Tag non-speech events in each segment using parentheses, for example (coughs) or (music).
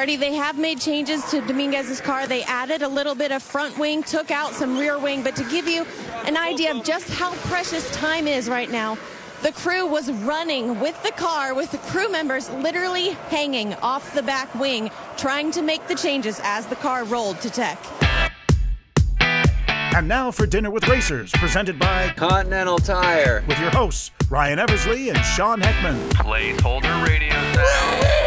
Artie, they have made changes to Dominguez's car. They added a little bit of front wing, took out some rear wing, but to give you an idea of just how precious time is right now, the crew was running with the car with the crew members literally hanging off the back wing, trying to make the changes as the car rolled to tech. And now for Dinner with Racers, presented by Continental Tire. with your hosts, Ryan Eversley and Sean Heckman. Placeholder radio sound.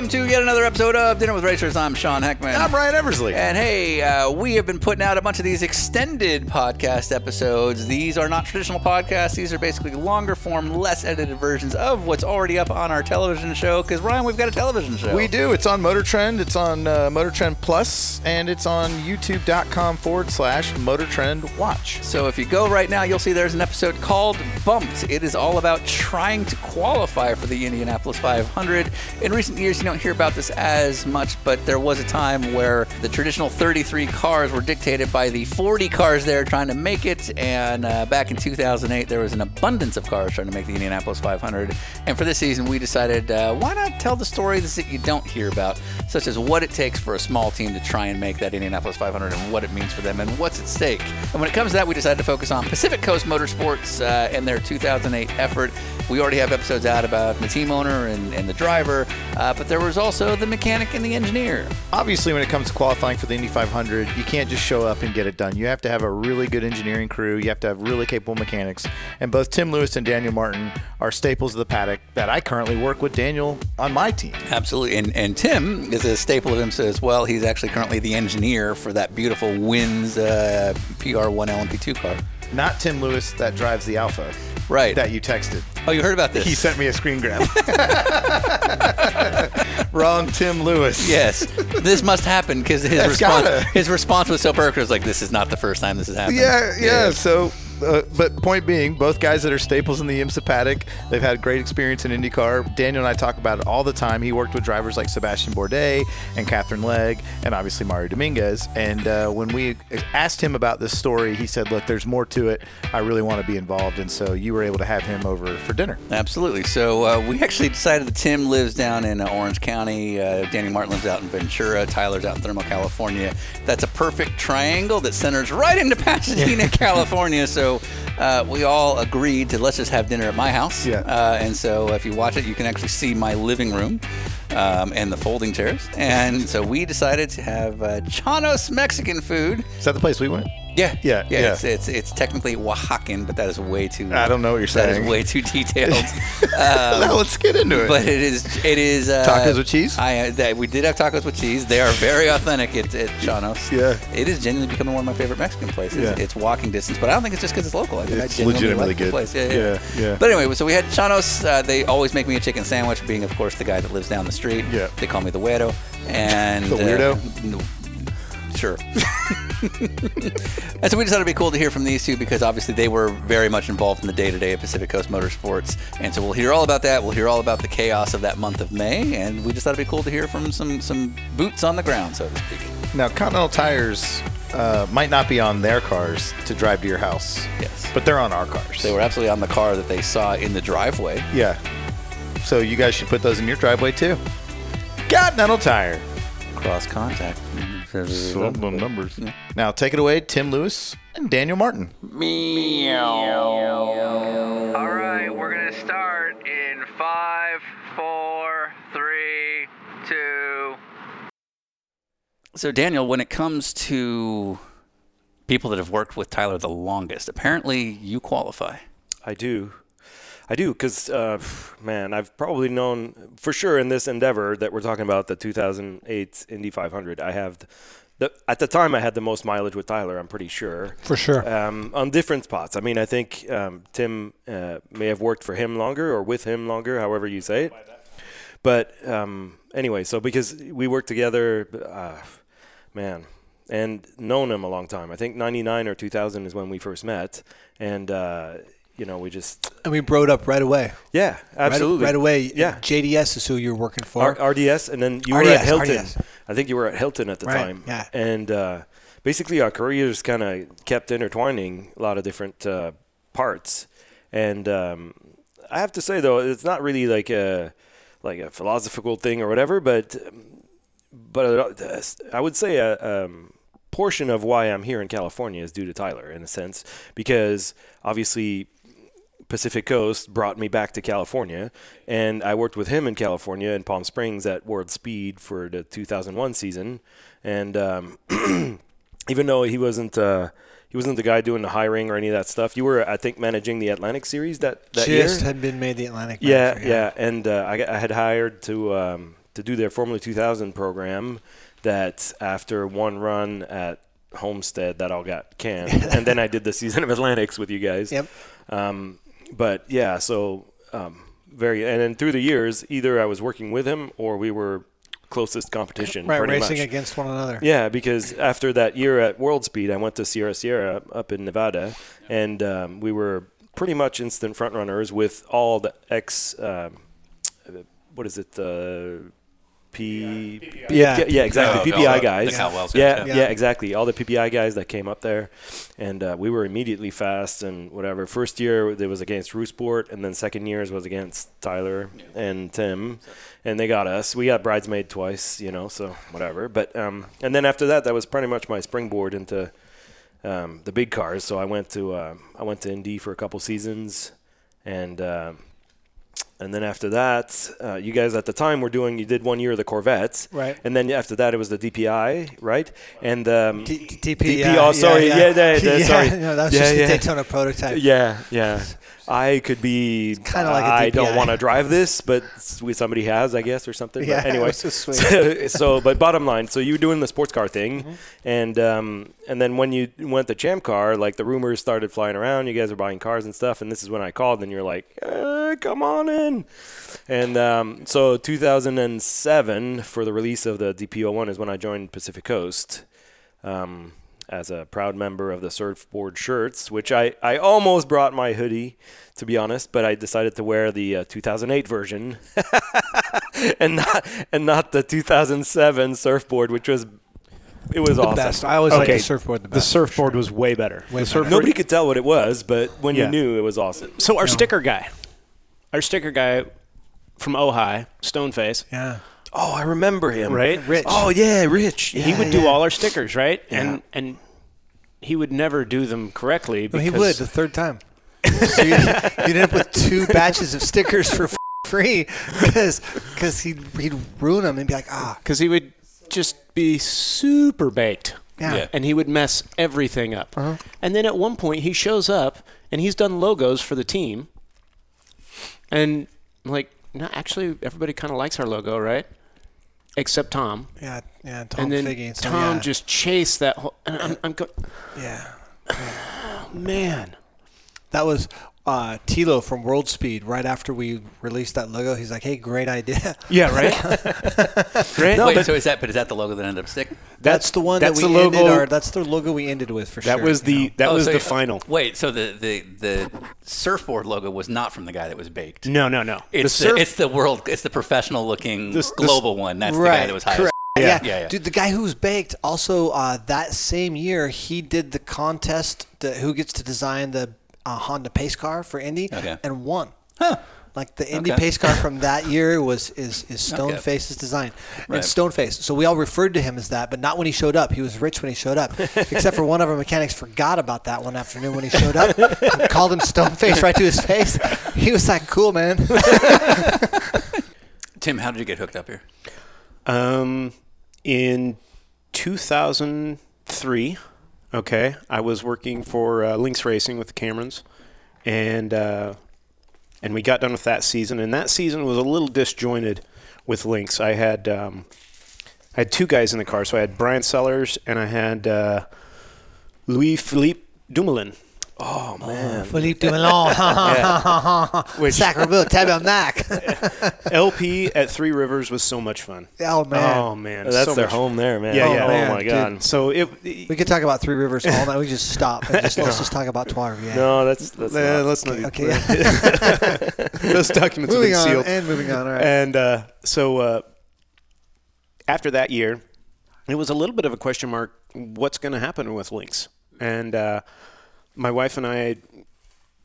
Welcome to yet another episode of Dinner with Racers. I'm Sean Heckman. I'm Ryan Eversley. And hey, uh, we have been putting out a bunch of these extended podcast episodes. These are not traditional podcasts. These are basically longer form, less edited versions of what's already up on our television show. Because, Ryan, we've got a television show. We do. It's on Motor Trend. It's on uh, Motor Trend Plus, and it's on YouTube.com forward slash Motor Trend Watch. So if you go right now, you'll see there's an episode called Bumped. It is all about trying to qualify for the Indianapolis 500. In recent years, you don't hear about this as much, but there was a time where the traditional 33 cars were dictated by the 40 cars there trying to make it. And uh, back in 2008, there was an abundance of cars trying to make the Indianapolis 500. And for this season, we decided uh, why not tell the stories that you don't hear about, such as what it takes for a small team to try and make that Indianapolis 500 and what it means for them and what's at stake. And when it comes to that, we decided to focus on Pacific Coast Motorsports uh, and their 2008 effort. We already have episodes out about the team owner and, and the driver, uh, but there was also the mechanic and the engineer. Obviously, when it comes to qualifying for the Indy 500, you can't just show up and get it done. You have to have a really good engineering crew. You have to have really capable mechanics. And both Tim Lewis and Daniel Martin are staples of the paddock that I currently work with Daniel on my team. Absolutely. And, and Tim is a staple of IMSA as well. He's actually currently the engineer for that beautiful WINS uh, PR1 LMP2 car. Not Tim Lewis that drives the Alpha Right. that you texted. oh, you heard about this? He sent me a screen grab. (laughs) Wrong Tim Lewis. Yes, this must happen because his That's response gotta. his response was so perfect. It was like, "This is not the first time this has happened." Yeah, yeah. So, uh, but point being, both guys that are staples in the IMSA paddock, they've had great experience in IndyCar. Daniel and I talk about it all the time. He worked with drivers like Sebastian Bourdais and Katherine Legge, and obviously Mario Dominguez. And uh, when we asked him about this story, he said, "Look, there's more to it. I really want to be involved." And so you were able to have him over for dinner. Absolutely. So uh, we actually decided that Tim lives down in uh, Orange County. Uh, Danny Martin lives out in Ventura. Tyler's out in Thermal, California. That's a perfect triangle that centers right into Pasadena, (laughs) California. So uh, we all agreed to let's just have dinner at my house. Yeah. Uh, and so if you watch it, you can actually see my living room um, and the folding chairs. And so we decided to have uh, Chanos Mexican food. Is that the place we went? Yeah, Yeah, yeah. yeah. It's, it's it's technically Oaxacan, but that is way too. I don't know what you're That saying. is way too detailed. (laughs) now let's get into it. But it is it is uh, Tacos with cheese? I uh, that, we did have tacos with cheese. They are very authentic at, at Chanos. Yeah. it is genuinely becoming one of my favorite Mexican places. Yeah. It's walking distance, but I don't think it's just because it's local. I think It's I legitimately like good. place. Yeah, yeah, Yeah, yeah. But anyway, so we had Chanos. Uh, they always make me a chicken sandwich, being of course the guy that lives down the street. Yeah. they call me the weirdo. And The uh, weirdo? no, sure. (laughs) and so we just thought it'd be cool to hear from these two because obviously they were very much involved in the day-to-day of Pacific Coast Motorsports, and so we'll hear all about that. We'll hear all about the chaos of that month of May, and we just thought it'd be cool to hear from some some boots on the ground, so to speak. now, Continental tires uh, might not be on their cars to drive to your house. Yes. But they're on our cars. They were absolutely on the car that they saw in the driveway. Yeah. So you guys should put those in your driveway too. Continental Tire. Cross contact. Numbers. Now take it away, Tim Lewis and Daniel Martin. Meow. All right, we're gonna start in five, four, three, two. So, Daniel, when it comes to people that have worked with Tyler the longest, apparently you qualify. I do. I do, because, uh, man, I've probably known for sure in this endeavor that we're talking about the 2008 Indy 500. I have, the, at the time, I had the most mileage with Tyler, I'm pretty sure. For sure. Um, on different spots. I mean, I think um, Tim uh, may have worked for him longer or with him longer, however you say it. But um, anyway, so because we worked together, uh, man, and known him a long time. I think 99 or 2000 is when we first met. And uh, you know, we just And we broed up right away. yeah, absolutely Right, right away. Yeah, JDS is who you're working for. R- RDS, and then you were at Hilton. RDS. I think you were at Hilton at the Right, time. yeah. And uh, basically, our careers kind of kept intertwining a lot of different uh, parts. And um, I have to say, though, it's not really like a like a philosophical thing or whatever, but but uh, I would say a um, portion of why I'm here in California is due to Tyler, in a sense, because obviously Pacific Coast brought me back to California, and I worked with him in California in Palm Springs at World Speed for the 2001 season, and um, (clears throat) even though he wasn't. Uh, he wasn't the guy doing the hiring or any of that stuff. You were, I think, managing the Atlantic Series that, that year. Just had been made the Atlantic. Yeah, manager, yeah, and uh, I, I had hired to um, to do their Formula 2000 program. That after one run at Homestead, that all got canned, and then I did the season of Atlantics with you guys. Yep. Um, but yeah, so um, very, and then through the years, either I was working with him or we were closest competition. Right, pretty racing much. against one another. Yeah, because after that year at World Speed, I went to Sierra Sierra up in Nevada, and um, we were pretty much instant front runners with all the ex. Um, what is it? Uh, P. Yeah. yeah, exactly. Oh, PPI the- guys. the Caldwells yeah, yeah, yeah. exactly. All the PPI guys that came up there, and uh, we were immediately fast and whatever. First year it was against RuSport, and then second years was against Tyler and Tim, and they got us. We got bridesmaid twice, you know, so whatever. But um, and then after that, that was pretty much my springboard into um, the big cars. So I went to uh, I went to Indy for a couple seasons, and. Uh, and then after that, uh, you guys at the time were doing. You did one year of the Corvettes, Right. And then after that, it was the DPI, right? And um, D- D- DP. DP, yeah, oh, sorry, yeah, yeah, yeah, yeah, (laughs) sorry. No, that was Yeah, just yeah. the Daytona prototype. yeah, yeah. I could be. kinda like I don't want to drive this, but somebody has, I guess, or something. Yeah, (laughs) but anyway, which is sweet. So, so, but bottom line, so you were doing the sports car thing, Mm-hmm. and um, and then when you went to Champ Car, like the rumors started flying around. You guys are buying cars and stuff, and this is when I called, and you're like, uh, "Come on in." And um, so 2007 for the release of the DP01 is when I joined Pacific Coast. Um, as a proud member of the surfboard shirts, which I, I almost brought my hoodie, to be honest, but I decided to wear the uh, 2008 version (laughs) and not and not the 2007 surfboard, which was it was The awesome. best. I always like Okay, the surfboard the The best. surfboard was way better. Way the surfboard, Nobody could tell what it was, but when Yeah. you knew, it was awesome. So our sticker guy, our sticker guy from Ojai, Stoneface, Yeah. Oh, I remember him. right? Rich. Oh yeah, Rich. he Yeah, would do all our stickers, right? Yeah. And and he would never do them correctly. No, Because he would the third time. so you, you'd end up with two batches of stickers for free because because he'd, he'd ruin them and be like, ah, because he would just be super baked. yeah. Yeah. And he would mess everything up. And then at one point, he shows up and he's done logos for the team. And like, no, actually, everybody kind of likes our logo, right? Except Tom. Yeah, yeah, Tom and then Figge. So, Tom yeah, just chased that whole. And I'm, I'm going, yeah. (sighs) man. That was uh, Tilo from World Speed. Right after we released that logo, he's like, "Hey, great idea." (laughs) Yeah, right. (laughs) right. Wait, so is that? But is that the logo that ended up sticking? That's the one that's that we the logo. ended our. That's the logo we ended with for that sure. That was you the know. that Oh, was so the you- final. Wait, so the, the the surfboard logo was not from the guy that was baked. No, no, no. It's the the, it's the world. It's the professional looking This- this- global one. That's the guy that was hired. correct. Yeah. Yeah, yeah. dude, the guy who was baked also uh, that same year he did the contest. The, who gets to design the uh, Honda pace car for Indy Okay. and won. Huh. Like the Indy Okay. pace car from (laughs) that year was is is Okay. Stoneface's design. Right. And Stoneface. So we all referred to him as that, but not when he showed up. He was rich when he showed up. (laughs) Except for one of our mechanics forgot about that one afternoon when he showed up and (laughs) called him Stoneface right to his face. He was like, "Cool, man." Tim, how did you get hooked up here? Um, in 2003, okay, I was working for uh, Lynx Racing with the Camerons, and uh, and we got done with that season. And that season was a little disjointed with Lynx. I had um, I had two guys in the car, so I had Bryan Sellers and I had uh, Louis Philippe Dumoulin. Oh man, Philippe Dumoulin. (laughs) (laughs) Which- Sacramento, Tabernac. LP (laughs) at Three Rivers was so much fun. Oh, man. Oh man, that's so their much- home there, man. Yeah, Oh, yeah. man, oh my dude. god. So it. We could talk about Three Rivers all night. We just stop and just let's just talk about Trois Rivières. No, that's that's not. let's not. Okay. Those documents have moving been on sealed. and moving on. All right. And uh, so uh, after that year, it was a little bit of a question mark what's going to happen with Lynx And uh, my wife and I,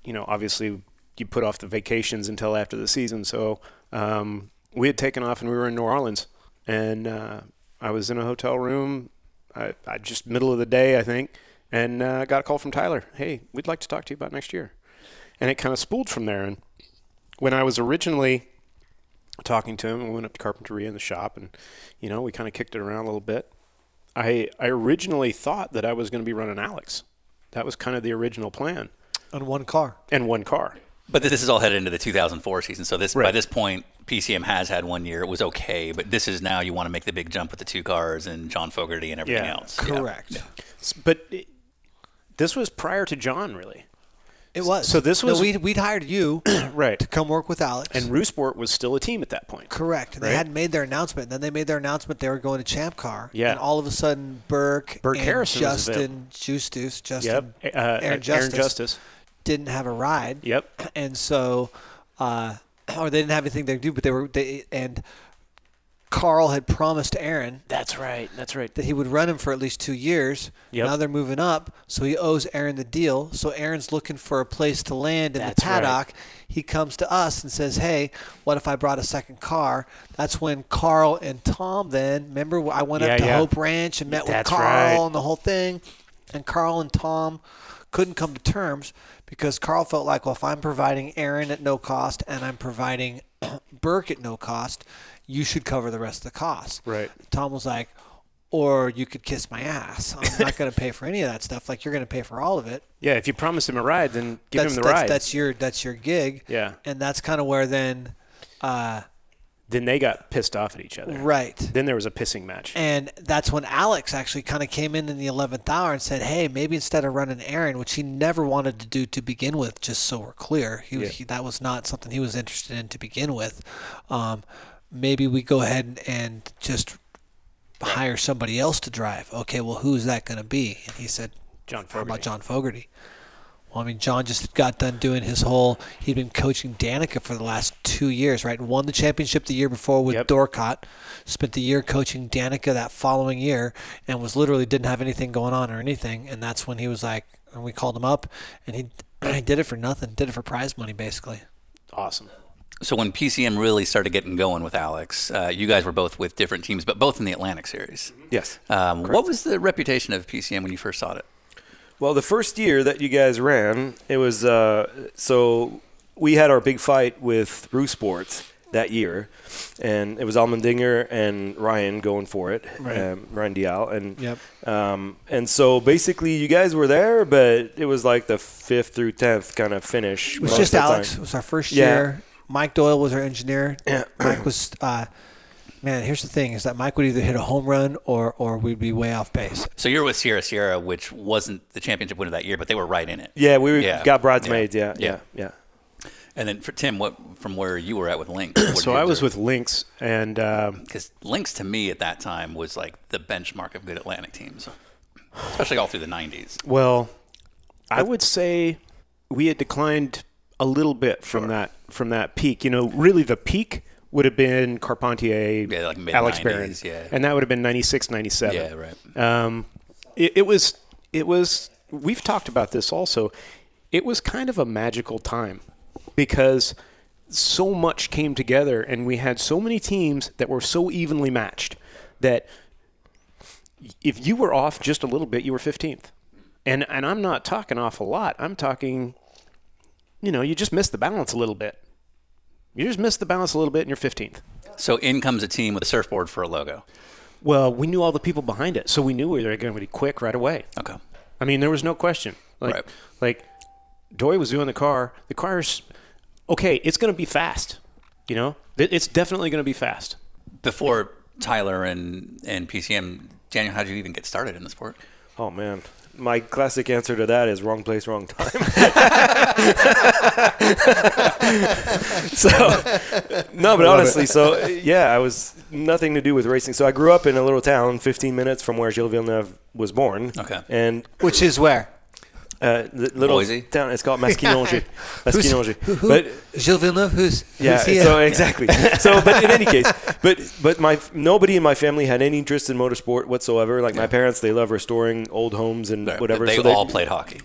you know, obviously you put off the vacations until after the season. So um, we had taken off and we were in New Orleans. And uh, I was in a hotel room, I, I just middle of the day, I think, and uh, got a call from Tyler. Hey, we'd like to talk to you about next year. And it kind of spooled from there. And when I was originally talking to him. We went up to Carpinteria in the shop, and you know, we kind of kicked it around a little bit. I I originally thought that I was going to be running Alex. That was kind of the original plan, On one car. and one car. But this is all headed into the 2004 season. So this by this point, PCM has had one year. It was okay, but this is now you want to make the big jump with the two cars and Jon Fogarty and everything Yeah. else. Yeah. Correct. S- But it, this was prior to Jon, really. It was. So this No, was- we'd, we'd hired you (clears throat) Right. to come work with Alex. And RuSport was still a team at that point. Correct. And they hadn't made their announcement. Then they made their announcement they were going to Champ Car. Yeah. And all of a sudden, Burke, Burke and Harrison Justin Justus, Justin, Yep. Uh, Aaron, Justice Justice. didn't have a ride. Yep. And so, uh, (clears throat) or they didn't have anything to do, but they were they and Carl had promised Aaron That's right. That's right. that he would run him for at least two years. Yep. Now they're moving up, so he owes Aaron the deal. So Aaron's looking for a place to land in That's the right. paddock. He comes to us and says, "Hey, what if I brought a second car?" That's when Carl and Tom. Then remember, I went Yeah, up to yeah. Hope Ranch and met with Carl right. and the whole thing. And Carl and Tom couldn't come to terms because Carl felt like, well, if I'm providing Aaron at no cost and I'm providing (clears throat) Burke at no cost, you should cover the rest of the costs. Right. Tom was like, or you could kiss my ass. I'm not going to pay for any of that stuff. Like you're going to pay for all of it. Yeah. If you promise him a ride, then give that's, him the that's, ride. That's your that's your gig. Yeah. And that's kind of where then, uh, then they got pissed off at each other. right. Then there was a pissing match. And that's when Alex actually kind of came in in the 11th hour and said, "Hey, maybe instead of running Aaron, which he never wanted to do to begin with, just so we're clear, he, Yeah. he that was not something he was interested in to begin with. Um, maybe we go ahead and, and just hire somebody else to drive. Okay, well, who's that going to be?" And he said, Jon "How about Jon Fogarty?" Well, I mean, Jon just got done doing his whole. He'd been coaching Danica for the last two years, right? Won the championship the year before with Yep. Dorricott. Spent the year coaching Danica that following year, and was literally didn't have anything going on or anything. And that's when he was like, and we called him up, and he (clears throat) he did it for nothing. Did it for prize money, basically. Awesome. So when PCM really started getting going with Alex, uh, you guys were both with different teams, but both in the Atlantic Series. Yes. Um, what was the reputation of PCM when you first saw it? Well, the first year that you guys ran, it was uh, so we had our big fight with RuSports that year, and it was Allmendinger and Ryan going for it, um, Ryan Dalziel, and Yep. um, and so basically you guys were there, but it was like the fifth through tenth kind of finish. It was just Alex. time. It was our first Yeah. year. Mike Doyle was our engineer. Yeah. Mike was. Uh, man, here's the thing: is that Mike would either hit a home run or or we'd be way off base. So you're with Sierra Sierra, which wasn't the championship winner that year, but they were right in it. Yeah, we Yeah. got bridesmaids. Yeah, Yeah. yeah, yeah. And then for Tim, what from where you were at with Lynx? So I was with Lynx, and um, because Lynx to me at that time was like the benchmark of good Atlantic teams, especially all through the '90s. well, I would say we had declined a little bit from that from that peak. You know, really the peak would have been Carpentier, Yeah, like Alex Barron, yeah. and that would have been 96, 97. Yeah, right. Um, it, it was it was we've talked about this also. It was kind of a magical time because so much came together and we had so many teams that were so evenly matched that if you were off just a little bit, you were 15th. And and I'm not talking off a lot. I'm talking you know, you just missed the balance a little bit. You just missed the balance a little bit and you're 15th. So in comes a team with a surfboard for a logo. Well, we knew all the people behind it, so we knew we were going to be quick right away. Okay. I mean, there was no question. Like, Right. like Doy was doing the car. The car's okay. It's going to be fast. You know, it's definitely going to be fast. Before Tyler and and PCM, Daniel, how did you even get started in the sport? Oh man, my classic answer to that is wrong place, wrong time. (laughs) (laughs) so, no, but honestly, so yeah, I was nothing to do with racing. So I grew up in a little town, 15 minutes from where Gilles Villeneuve was born. Okay. and Which is where? Uh, the little Boise? town. It's called Maskinongé. (laughs) Who's- Maskinongé. who, who, But Gilles Villeneuve, who's yeah, who's he? so exactly. So, but in any case, but but my nobody in my family had any interest in motorsport whatsoever. Like my parents, they love restoring old homes and Right, whatever. They so all played hockey.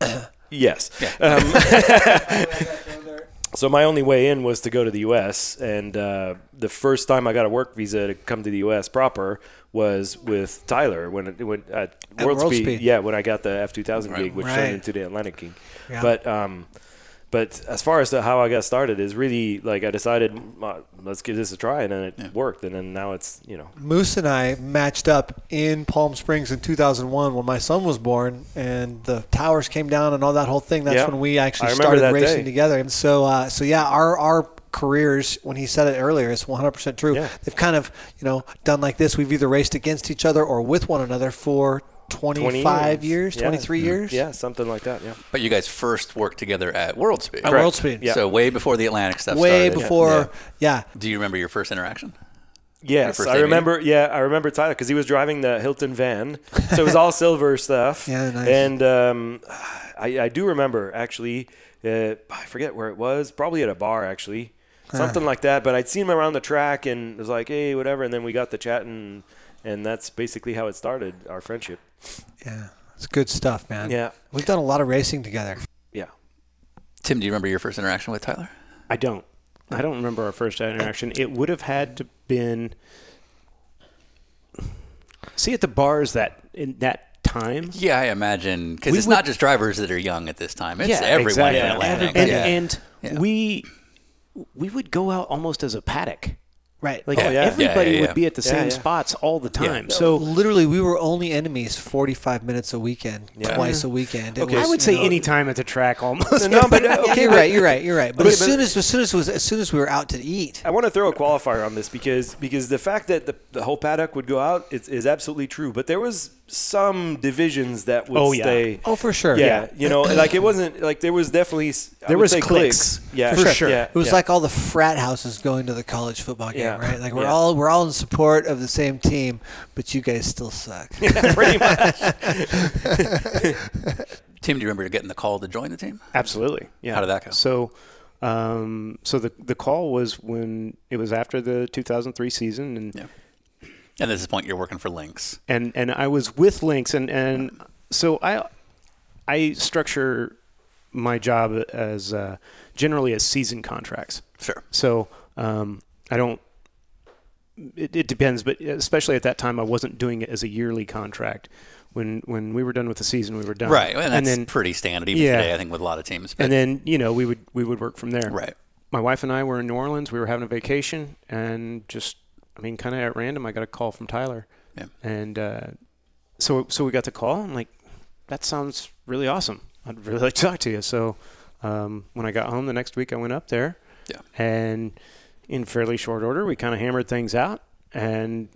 (coughs) Yes. Um, (laughs) (laughs) so my only way in was to go to the U.S. And uh, the first time I got a work visa to come to the U.S. proper was with Tyler when it, when at, At World, World Speed, Speed. Yeah, when I got the F two thousand gig, which Right. turned into the Atlantic King. Yeah. But um, but as far as the, how I got started is really like I decided let's give this a try, and then it worked, and then now it's you know Moose and I matched up in Palm Springs in 2001 when my son was born, and the towers came down and all that whole thing. That's Yeah. when we actually started racing day. together. And so, uh, so yeah, our our careers, when he said it earlier, it's 100% true. Yeah. They've kind of you know done like this. We've either raced against each other or with one another for 25 20 years, Yeah. 23 years. yeah something like that yeah. But you guys first worked together at World Speed. At World Speed. Yeah. So way before the Atlantic stuff Way started. before, yeah. Do you remember your first interaction? Yes, first I day remember. Yeah, I remember Tyler because he was driving the Hilton van, so it was all (laughs) silver stuff. Yeah, nice. And um, I, I do remember actually. Uh, I forget where it was. Probably at a bar actually, something like that. But I'd seen him around the track and was like, "Hey, whatever." And then we got the chatting, and that's basically how it started our friendship. Yeah. It's good stuff, man. Yeah. We've done a lot of racing together. Yeah. Tim, do you remember your first interaction with Tyler? I don't. I don't remember our first interaction. It would have had to been. See at the bars that in that time. Yeah, I imagine because it's would- not just drivers that are young at this time. It's yeah, everyone exactly. in Atlantic. And, yeah. and Yeah. we we would go out almost as a paddock. Right. Like Oh, yeah. everybody Yeah, yeah, would be at the Yeah, same yeah. spots all the time. Yeah. So literally, we were only enemies 45 minutes a weekend, Yeah. twice a weekend. It Okay. was, I would say know- any time at the track almost. No, but (laughs) uh, Okay, right. You're right. You're right. But Okay, as but- soon as as soon as was as soon as we were out to eat, I want to throw a qualifier on this because because the fact that the, the whole paddock would go out is, is absolutely true. But there was some divisions that would Oh, yeah. stay. oh for sure, Yeah, you know, like it wasn't like there was definitely s- I There was say cliques. Yeah, For sure. Yeah, It was yeah. like all the frat houses going to the college football game, Yeah. right? Like we're Yeah. all we're all in support of the same team, but you guys still suck. (laughs) pretty much. (laughs) Tim, do you remember getting the call to join the team? Absolutely. Yeah. How did that go? So, um, so the the call was when it was after the 2003 season, and Yeah. And at this point, you're working for Lynx. and and I was with Lynx, and and so I I structure my job as uh, generally as season contracts. Sure. So um, I don't. It, it depends, but especially at that time, I wasn't doing it as a yearly contract. When when we were done with the season, we were done. Right. And then pretty standard even Yeah. today, I think, with a lot of teams. But and then you know we would we would work from there. Right. My wife and I were in New Orleans. We were having a vacation, and just I mean, kind of at random, I got a call from Tyler, Yeah. and uh, so so we got the call. I'm like, that sounds really awesome. I'd really (laughs) like to talk to you. So um, when I got home the next week, I went up there, Yeah. and in fairly short order, we kind of hammered things out, and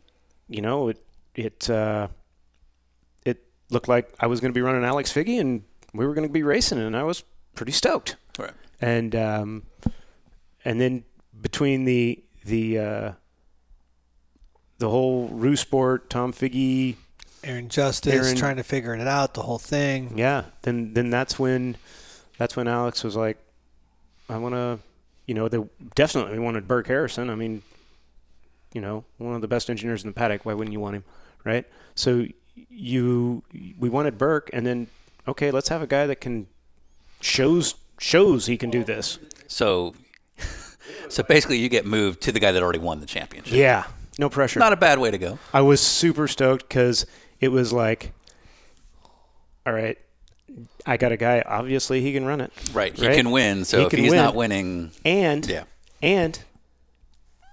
you know it it uh, it looked like I was going to be running Alex Figge, and we were going to be racing, and I was pretty stoked Right. and um, and then between the the uh, the whole RuSport, Tom Figge, Aaron Justus Aaron- trying to figure it out, the whole thing. yeah, then then that's when that's when Alex was like, I want to, you know, they definitely wanted Burke Harrison. I mean, you know, one of the best engineers in the paddock. Why wouldn't you want him, right? So you we wanted Burke, and then okay, let's have a guy that can shows shows he can do this. So, so basically, you get moved to the guy that already won the championship. Yeah, no pressure. Not a bad way to go. I was super stoked because it was like, all right, I got a guy. Obviously, he can run it, Right. He Right. can win. So He if he's win. not winning, and Yeah. and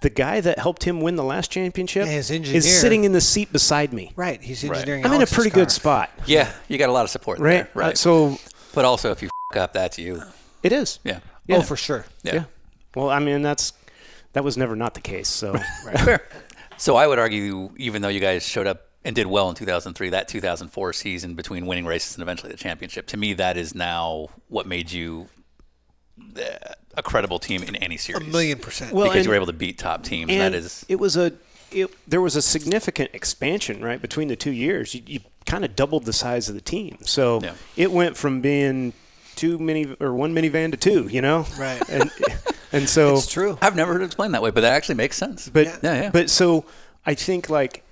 the guy that helped him win the last championship Yeah, his is sitting in the seat beside me. Right, he's Right. engineering. I'm in a pretty car. good spot, yeah, you got a lot of support right? there. Uh, Right. so but also, if you f- up, that's you. it is. Yeah. Yeah. Oh, for sure. Yeah. Yeah. Well, I mean, that's that was never not the case. So (laughs) Fair. So I would argue, even though you guys showed up and did well in 2003. That 2004 season between winning races and eventually the championship. To me, that is now what made you uh, a credible team in any series. A million percent. Well, because and- you were able to beat top teams. and that is it was a it, there was a significant expansion right between the two years. You, you kind of doubled the size of the team, so Yeah. it went from being two mini or one minivan to two. You know, Right. And and so it's true. I've never heard it explained that way, but that actually makes sense. But yeah, yeah. but so I think like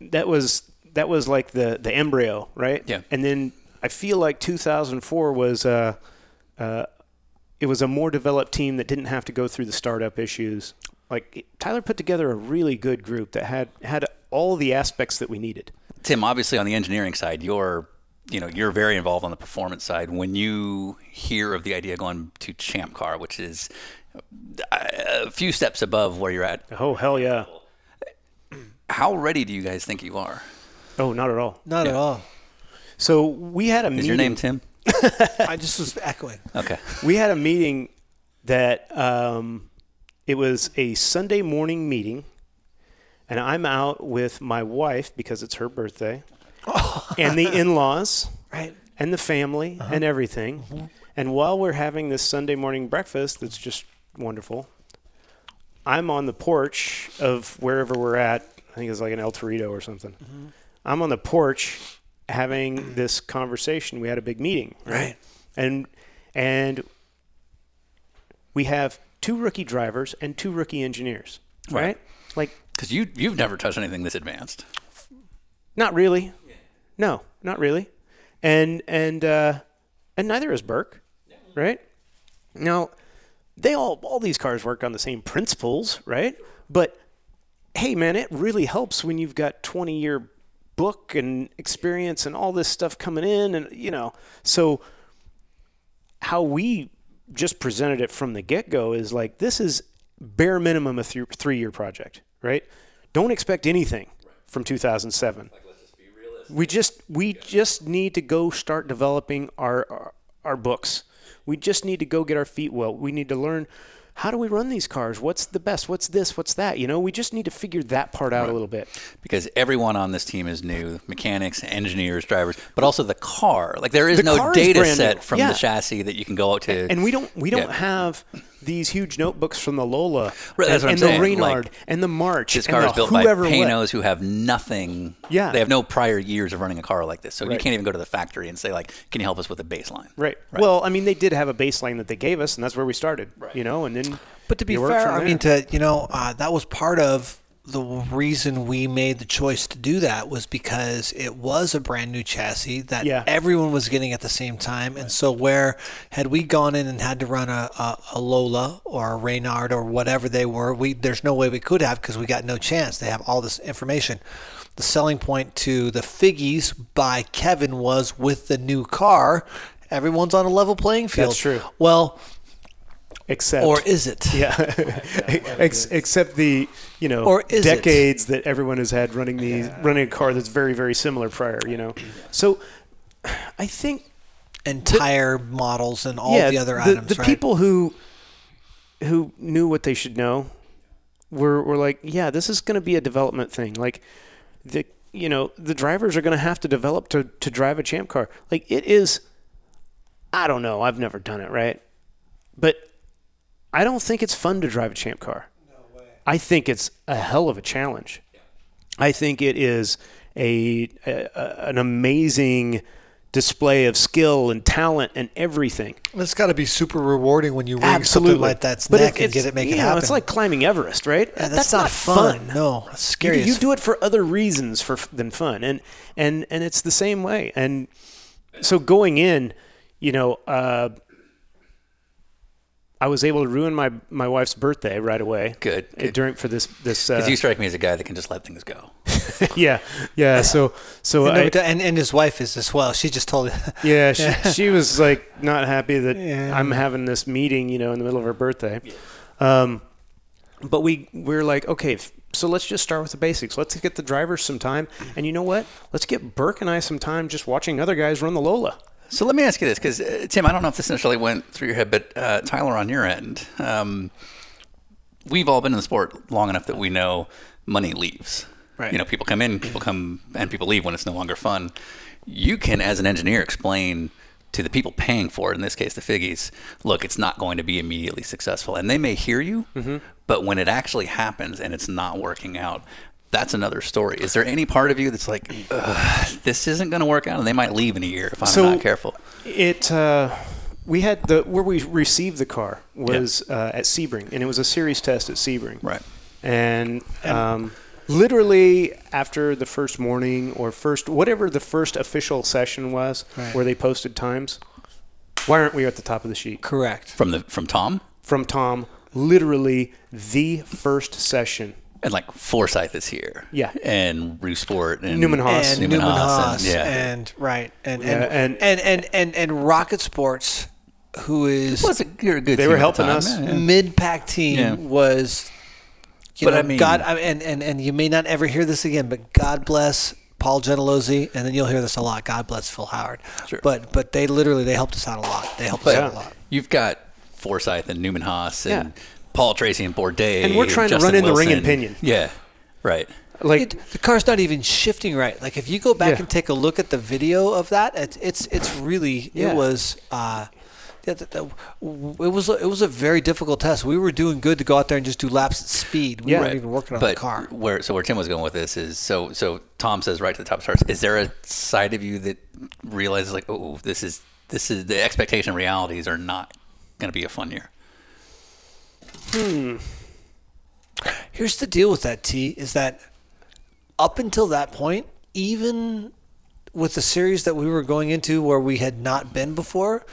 that was that was like the the embryo, right? Yeah. And then I feel like 2004 was uh, uh, it was a more developed team that didn't have to go through the startup issues. Like Tyler put together a really good group that had had all the aspects that we needed. Tim, obviously on the engineering side, you're you know you're very involved on the performance side. When you hear of the idea going to Champ Car, which is a few steps above where you're at, Oh hell yeah! How ready do you guys think you are? Oh, not at all. Not at all. So we had a Is meeting. your name Tim? (laughs) I just was echoing. Okay. we had a meeting that um, it was a Sunday morning meeting, and I'm out with my wife because it's her birthday, and the in-laws, (laughs) Right. and the family, and everything. And while we're having this Sunday morning breakfast, that's just wonderful. I'm on the porch of wherever we're at. I think it's like an El Torito or something. I'm on the porch having this conversation. We had a big meeting, Right. And and we have two rookie drivers and two rookie engineers, right? Right. Like Because you you've never touched anything this advanced. not really. No, not really. And and uh, and neither is Burke, right? Now, they all all these cars work on the same principles, right? But hey, man, it really helps when you've got twenty year book and experience and all this stuff coming in, and you know, so how we just presented it from the get go is like this is bare minimum a th- three year project, right? Don't expect anything from 2007. We just we just need to go start developing our, our our books. We just need to go get our feet well. We need to learn how do we run these cars? What's the best? What's this? What's that? You know, we just need to figure that part out a little bit. Because everyone on this team is new mechanics, engineers, drivers, but also the car. Like there is The no car is data set new. from Yeah. the chassis that you can go out to. And we don't we don't Yeah. have these huge notebooks from the Lola Right, and, and the Reynard like, and the March. this and car the is built by whoever what. Who have nothing. Yeah. They have no prior years of running a car like this. So you can't even go to the factory and say, like, can you help us with a baseline? Right. Well, I mean, they did have a baseline that they gave us, and that's where we started. Right. You know, and then. But to be fair, I mean, to you know, uh, that was part of the reason we made the choice to do that was because it was a brand new chassis that Yeah. everyone was getting at the same time, and so where had we gone in and had to run a, a, a Lola or a Reynard or whatever they were, we there's no way we could have because we got no chance. They have all this information. The selling point to the Figges by Kevin was with the new car. Everyone's on a level playing field. That's true. Well, except or is it? Yeah, (laughs) (laughs) Ex- except the you know Or is it? decades that everyone has had running these running a car that's very very similar prior. You know, so I think entire tire models and all yeah, the other the, items. the right? people who who knew what they should know were were like, yeah, this is going to be a development thing. Like the you know the drivers are going to have to develop to to drive a champ car. Like it is. I don't know. I've never done it, right? But I don't think it's fun to drive a champ car. No way. I think it's a hell of a challenge. Yeah. I think it is a, a an amazing display of skill and talent and everything. It's got to be super rewarding when you ring Absolutely. something like that's But neck it- and get it make it know, happen. It's like climbing Everest, right? Yeah, that's not fun. No, it's scary You, do- you do it for other reasons for than fun, and and and it's the same way. And so going in, you know, uh, I was able to ruin my my wife's birthday right away. Good, uh, good. during for this this. Uh, Because you strike me as a guy that can just let things go. (laughs) yeah, yeah. So so You know, I, and, and his wife is as well. She just told (laughs) Yeah, she, (laughs) she was like not happy that Yeah. I'm having this meeting, you know, in the middle of her birthday. Yeah. Um, but we we're like, okay, f- so let's just start with the basics. Let's get the drivers some time, and you know what? Let's get Burke and I some time just watching other guys run the Lola. So let me ask you this, because uh, Tim, I don't know if this necessarily went through your head, but uh, Tyler, on your end, um, we've all been in the sport long enough that we know money leaves. Right. You know, people come in, people come, and people leave when it's no longer fun. You can, as an engineer, explain to the people paying for it, in this case, the Figges, look, it's not going to be immediately successful. And they may hear you, but when it actually happens and it's not working out, that's another story. Is there any part of you that's like, this isn't going to work out, and they might leave in a year if I'm So- not careful? It uh, we had the where we received the car was uh, at Sebring, and it was a series test at Sebring. Right. And, um, literally after the first morning or first whatever the first official session was, Right. where they posted times, why aren't we at the top of the sheet? Correct. From the from Tom From Tom, literally the first session. And like Forsyth is here, Yeah. and RuSport and Newman Haas. and Newman Newman Haas, Haas, and- yeah. and right, and Yeah, and, and- and and and and Rocket Sports, who is was a, you're a good. They team were at the helping us. Yeah, yeah. mid-pack team Yeah. was. You But know, I mean- God, I- and, and and you may not ever hear this again, but God bless Paul Gentilozzi, and then you'll hear this a lot. God bless Phil Howard. Sure. But but they literally they helped us out a lot. They helped us out a lot. You've got Forsyth and Newman Haas and Yeah. Paul Tracy and Bourdais. And we're trying to Justin run in the ring and Wilson. pinion. Yeah, right. Like It, the car's not even shifting right. Like if you go back Yeah. and take a look at the video of that, it's it's, it's really Yeah. it was. Uh, yeah, that- that- it was a, it was a very difficult test. We were doing good to go out there and just do laps at speed. We Yeah. weren't Right. even working on but the car. Where so where Tim was going with this is so so Tom says right to the top of the charts. Is there a side of you that realizes like oh this is this is the expectation realities are not going to be a fun year. Hmm. Here's the deal with that T is that up until that point, even with the series that we were going into where we had not been before,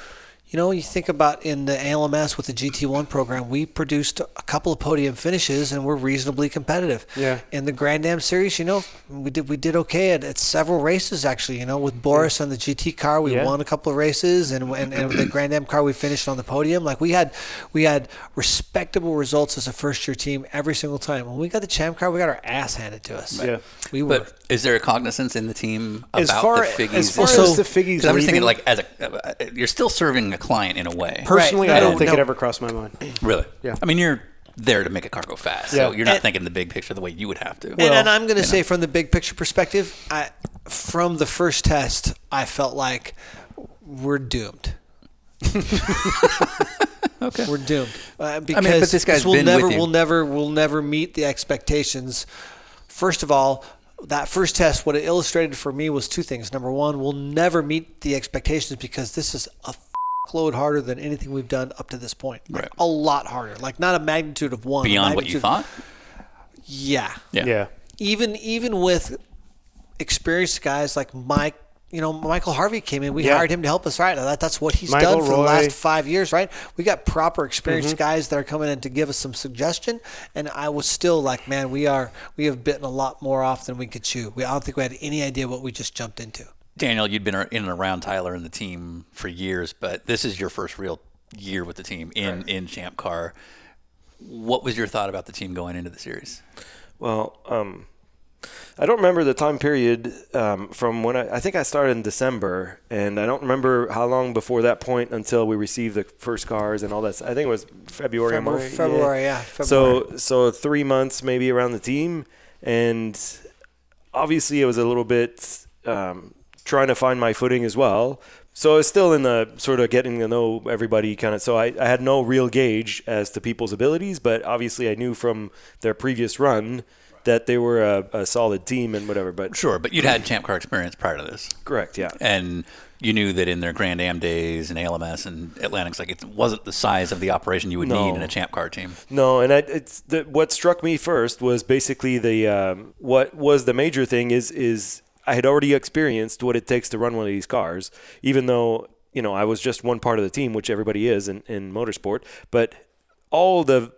you know, you think about in the ALMS with the GT1 program, we produced a couple of podium finishes and we're reasonably competitive. Yeah. In the Grand Am series, you know, we did we did okay at, at several races actually. You know, with Boris on the GT car, we Yeah. won a couple of races, and, and and with the Grand Am car, we finished on the podium. Like we had we had respectable results as a first year team every single time. When we got the Champ car, we got our ass handed to us. Yeah. we were. But is there a cognizance in the team about As far- the Figges? as far as Because the Figges I'm just thinking like as a uh, you're still serving a client in a way. personally, Right. I don't No, think no. it ever crossed my mind. (clears throat) Really? Yeah. I mean, you're there to make a car go fast, so Yeah. you're not And- thinking the big picture the way you would have to. and, and I'm going to say, from the big picture perspective, I, from the first test, I felt like we're doomed. (laughs) okay, we're doomed uh, because but this guy's we'll never, we'll never, we'll never meet the expectations. First of all, that first test, what it illustrated for me was two things. Number one, we'll never meet the expectations because this is a f- load harder than anything we've done up to this point. Like, Right. A lot harder. Like not a magnitude of one. Beyond what you thought. Yeah Yeah. Yeah. even even with experienced guys like Mike, you know, Michael Harvey came in. We Yeah. hired him to help us, right? That, that's what he's Michael, done for the last five years, right? We got proper experienced Mm-hmm. guys that are coming in to give us some suggestion, and I was still like, man, we are we have bitten a lot more off than we could chew. We I don't think we had any idea what we just jumped into. Daniel, you'd been in and around Tyler and the team for years, but this is your first real year with the team in in Champ Car. What was your thought about the team going into the series? Well, um, I don't remember the time period um, from when I, I think I started in December, and I don't remember how long before that point until we received the first cars and all that. I think it was February. February, March. February, yeah. February. So so three months maybe around the team, and obviously it was a little bit um, trying to find my footing as well. So I was still in the sort of getting to know everybody kind of. So I, I had no real gauge as to people's abilities, but obviously I knew from their previous run that they were a, a solid team and whatever. But Sure, but you'd had Champ Car experience prior to this, correct, yeah. and you knew that in their Grand Am days and ALMS and Atlantics, like it wasn't the size of the operation you would No. need in a Champ Car team. No, and I, it's the, what struck me first was basically the um, what was the major thing is is I had already experienced what it takes to run one of these cars, even though you know I was just one part of the team, which everybody is in, in motorsport, but all the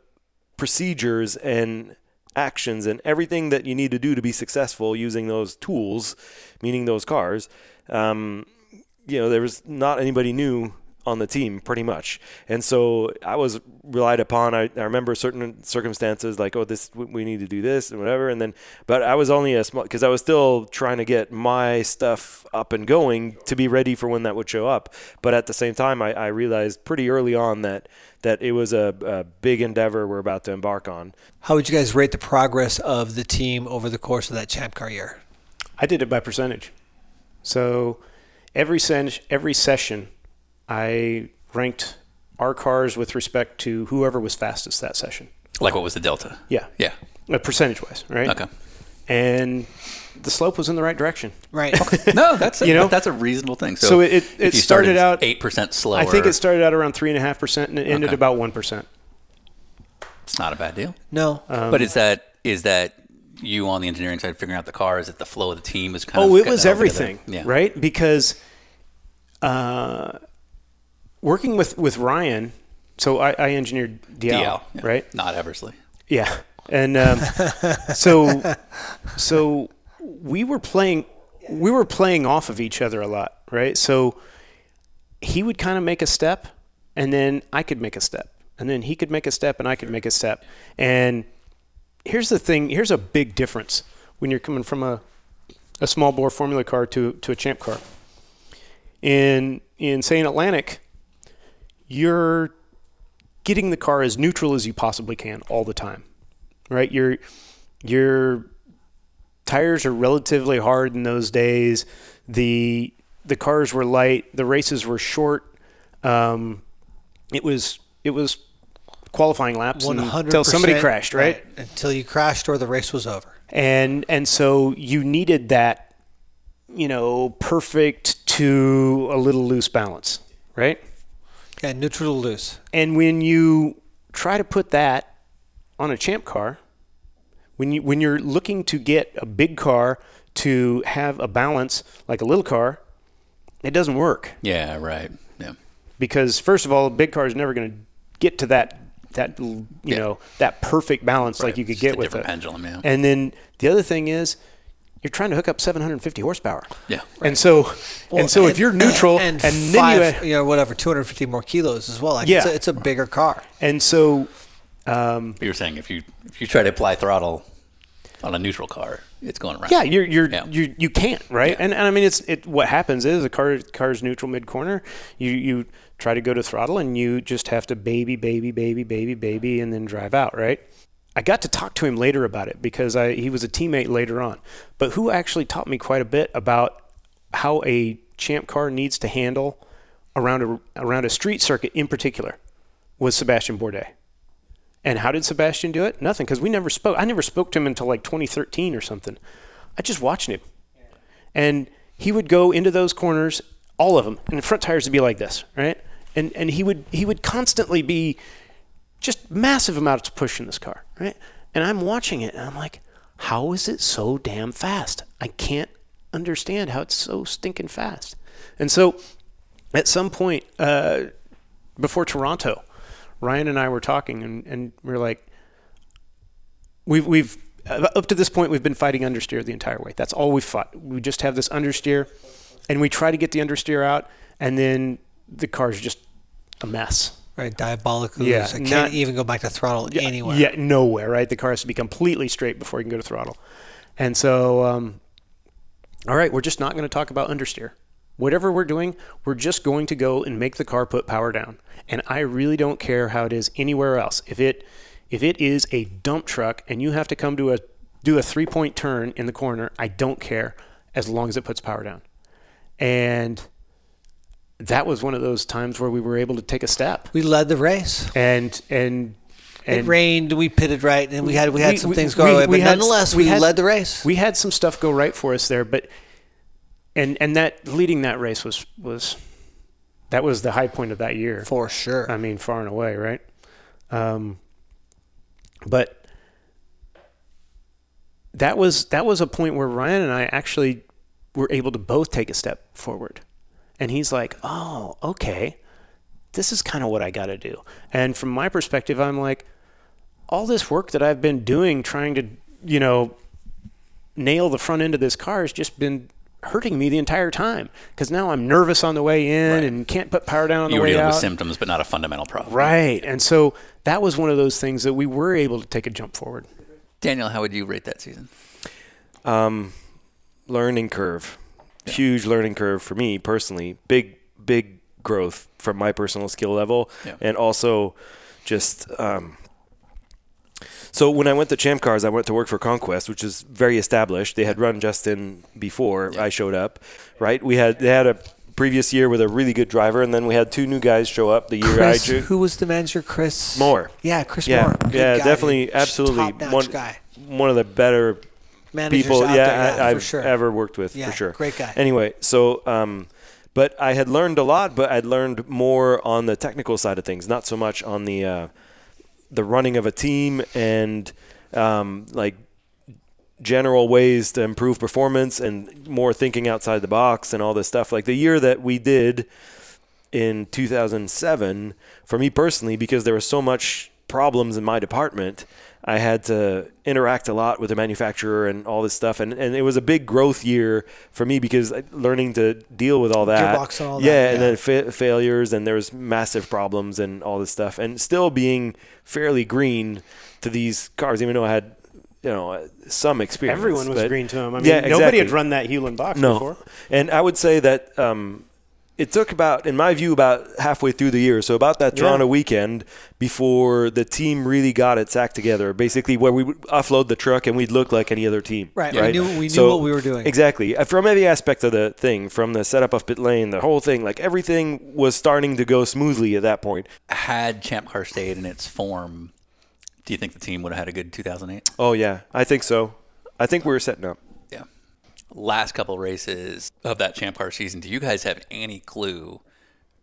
procedures and actions and everything that you need to do to be successful using those tools, meaning those cars. Um, you know, there was not anybody new on the team pretty much. And so I was relied upon. I, I remember certain circumstances like, oh, this we- we need to do this and whatever. And then, but I was only a small because I was still trying to get my stuff up and going to be ready for when that would show up. But at the same time, I, I realized pretty early on that that it was a, a big endeavor we're about to embark on. How would you guys rate the progress of the team over the course of that Champ Car year? I did it by percentage. So every sen- every session, I ranked our cars with respect to whoever was fastest that session. Like what was the delta? Yeah, Yeah. uh, percentage wise, right? Okay. And the slope was in the right direction. Right. (laughs) No, that's a, You know? that's a reasonable thing. So, So it- it- it you started out- eight percent slower. I think it started out around three and a half percent and it ended Okay. about one percent. It's not a bad deal. No. Um, but is that is that you on the engineering side figuring out the car? Is it the flow of the team? Is kind of Oh, it was that all together? everything, Yeah. right? Because uh, working with with Ryan, so I, I engineered DL, DL, yeah. right? Not Eversley. Yeah, and um, so so we were playing we were playing off of each other a lot, right? So he would kind of make a step, and then I could make a step, and then he could make a step, and I could make a step. And here's the thing: here's a big difference when you're coming from a a small bore formula car to to a champ car. In in say in Atlantic, you're getting the car as neutral as you possibly can all the time, right? Your your tires are relatively hard in those days. The the cars were light. The races were short. Um, it was it was qualifying laps One hundred until somebody crashed, right? Until you crashed or the race was over. and and so you needed that you know perfect to a little loose balance right Yeah, neutral to loose. and when you try to put that on a champ car when you when you're looking to get a big car to have a balance like a little car it doesn't work Yeah. Right. Yeah. because first of all a big car is never going to get to that that you Yeah. know that perfect balance like you could It's get a with different it pendulum, yeah. and then the other thing is you're trying to hook up 750 horsepower Yeah. and so and so if you're neutral and, and, then five, you you know, whatever, 250 more kilos as well. Like Yeah. it's, a, it's a bigger car. and so um, But you're saying if you if you try to apply throttle on a neutral car, it's going around. yeah you're you're, Yeah. you you can't right Yeah. and, and I mean it's it what happens is a car car's neutral mid corner you you try to go to throttle and you just have to baby baby baby baby baby and then drive out right I got to talk to him later about it because I he was a teammate later on but who actually taught me quite a bit about how a champ car needs to handle around a around a street circuit in particular was Sebastian Bourdais And how did Sebastian do it? Nothing, because we never spoke. I never spoke to him until like 2013 or something. I just watched him, and he would go into those corners, all of them, and the front tires would be like this, right? And and he would he would constantly be just massive amounts of push in this car, right? And I'm watching it, and I'm like, how is it so damn fast? I can't understand how it's so stinking fast. And so, at some point uh, before Toronto, Ryan and I were talking, and, and we are like, we've we've up to this point we've been fighting understeer the entire way. That's all we fought. We just have this understeer, and we try to get the understeer out, and then the car's just a mess. Right, diabolical. Yeah, I can't not- even go back to throttle anywhere. Yeah, nowhere. Right, the car has to be completely straight before you can go to throttle, and so um, all right, we're just not going to talk about understeer. Whatever we're doing, we're just going to go and make the car put power down. And I really don't care how it is anywhere else. If it if it is a dump truck and you have to come to a do a three point turn in the corner, I don't care as long as it puts power down. And that was one of those times where we were able to take a step. We led the race. And and It and rained. We pitted right, and we had we had we- some we- things go we But had- nonetheless, we we, had- led the race. we had some stuff go right for us there, but and and that leading that race was was that was the high point of that year. for sure. I mean, far and away, right? Um, but that was that was a point where Ryan and I actually were able to both take a step forward, and he's like, "Oh, okay, this is kind of what I got to do." And from my perspective, I'm like, all this work that I've been doing, trying to, you know, nail the front end of this car has just been hurting me the entire time because now I'm nervous on the way in and can't put power down on You the were way dealing with symptoms, but not a fundamental problem. Right. And so that was one of those things that we were able to take a jump forward. Daniel, how would you rate that season? Um, learning curve, huge learning curve for me personally. Big, big growth from my personal skill level, Yeah. and also just. Um, so when I went to Champ Cars, I went to work for Conquest, which is very established. They had run Justin before I showed up, right? We had they had a previous year with a really good driver, and then we had two new guys show up the year Chris, I ju- who was the manager? Chris Moore. Yeah, Chris yeah, Moore. Good yeah, guy, definitely, absolutely one guy. one of the better Managers people out yeah, there, I, have sure. ever worked with Yeah, for sure. great guy. Anyway, so um, but I had learned a lot, but I'd learned more on the technical side of things, not so much on the uh, the running of a team and um, like general ways to improve performance and more thinking outside the box and all this stuff. Like the year that we did in 2007, for me personally, because there was so much problems in my department, I had to interact a lot with the manufacturer and all this stuff, and, and it was a big growth year for me because learning to deal with all that, Gearbox and all that, yeah, and yeah. then fa- failures, and there was massive problems and all this stuff, and still being fairly green to these cars, even though I had you know some experience. Everyone was but- green to them. I mean, yeah, nobody had run that Hewland box No. before. And I would say that um, it took about, in my view, about halfway through the year. So about that Yeah. Toronto weekend before the team really got its act together. Basically, where we would offload the truck and we'd look like any other team. Right, we Right. knew- we knew So- what we were doing. Exactly. Uh, From every aspect of the thing, from the setup of pit lane, the whole thing, like everything was starting to go smoothly at that point. Had Champ Car stayed in its form, do you think the team would have had a good 2008? Oh yeah, I think so. I think we were setting up. Yeah. Last couple races of that Champ Car season, do you guys have any clue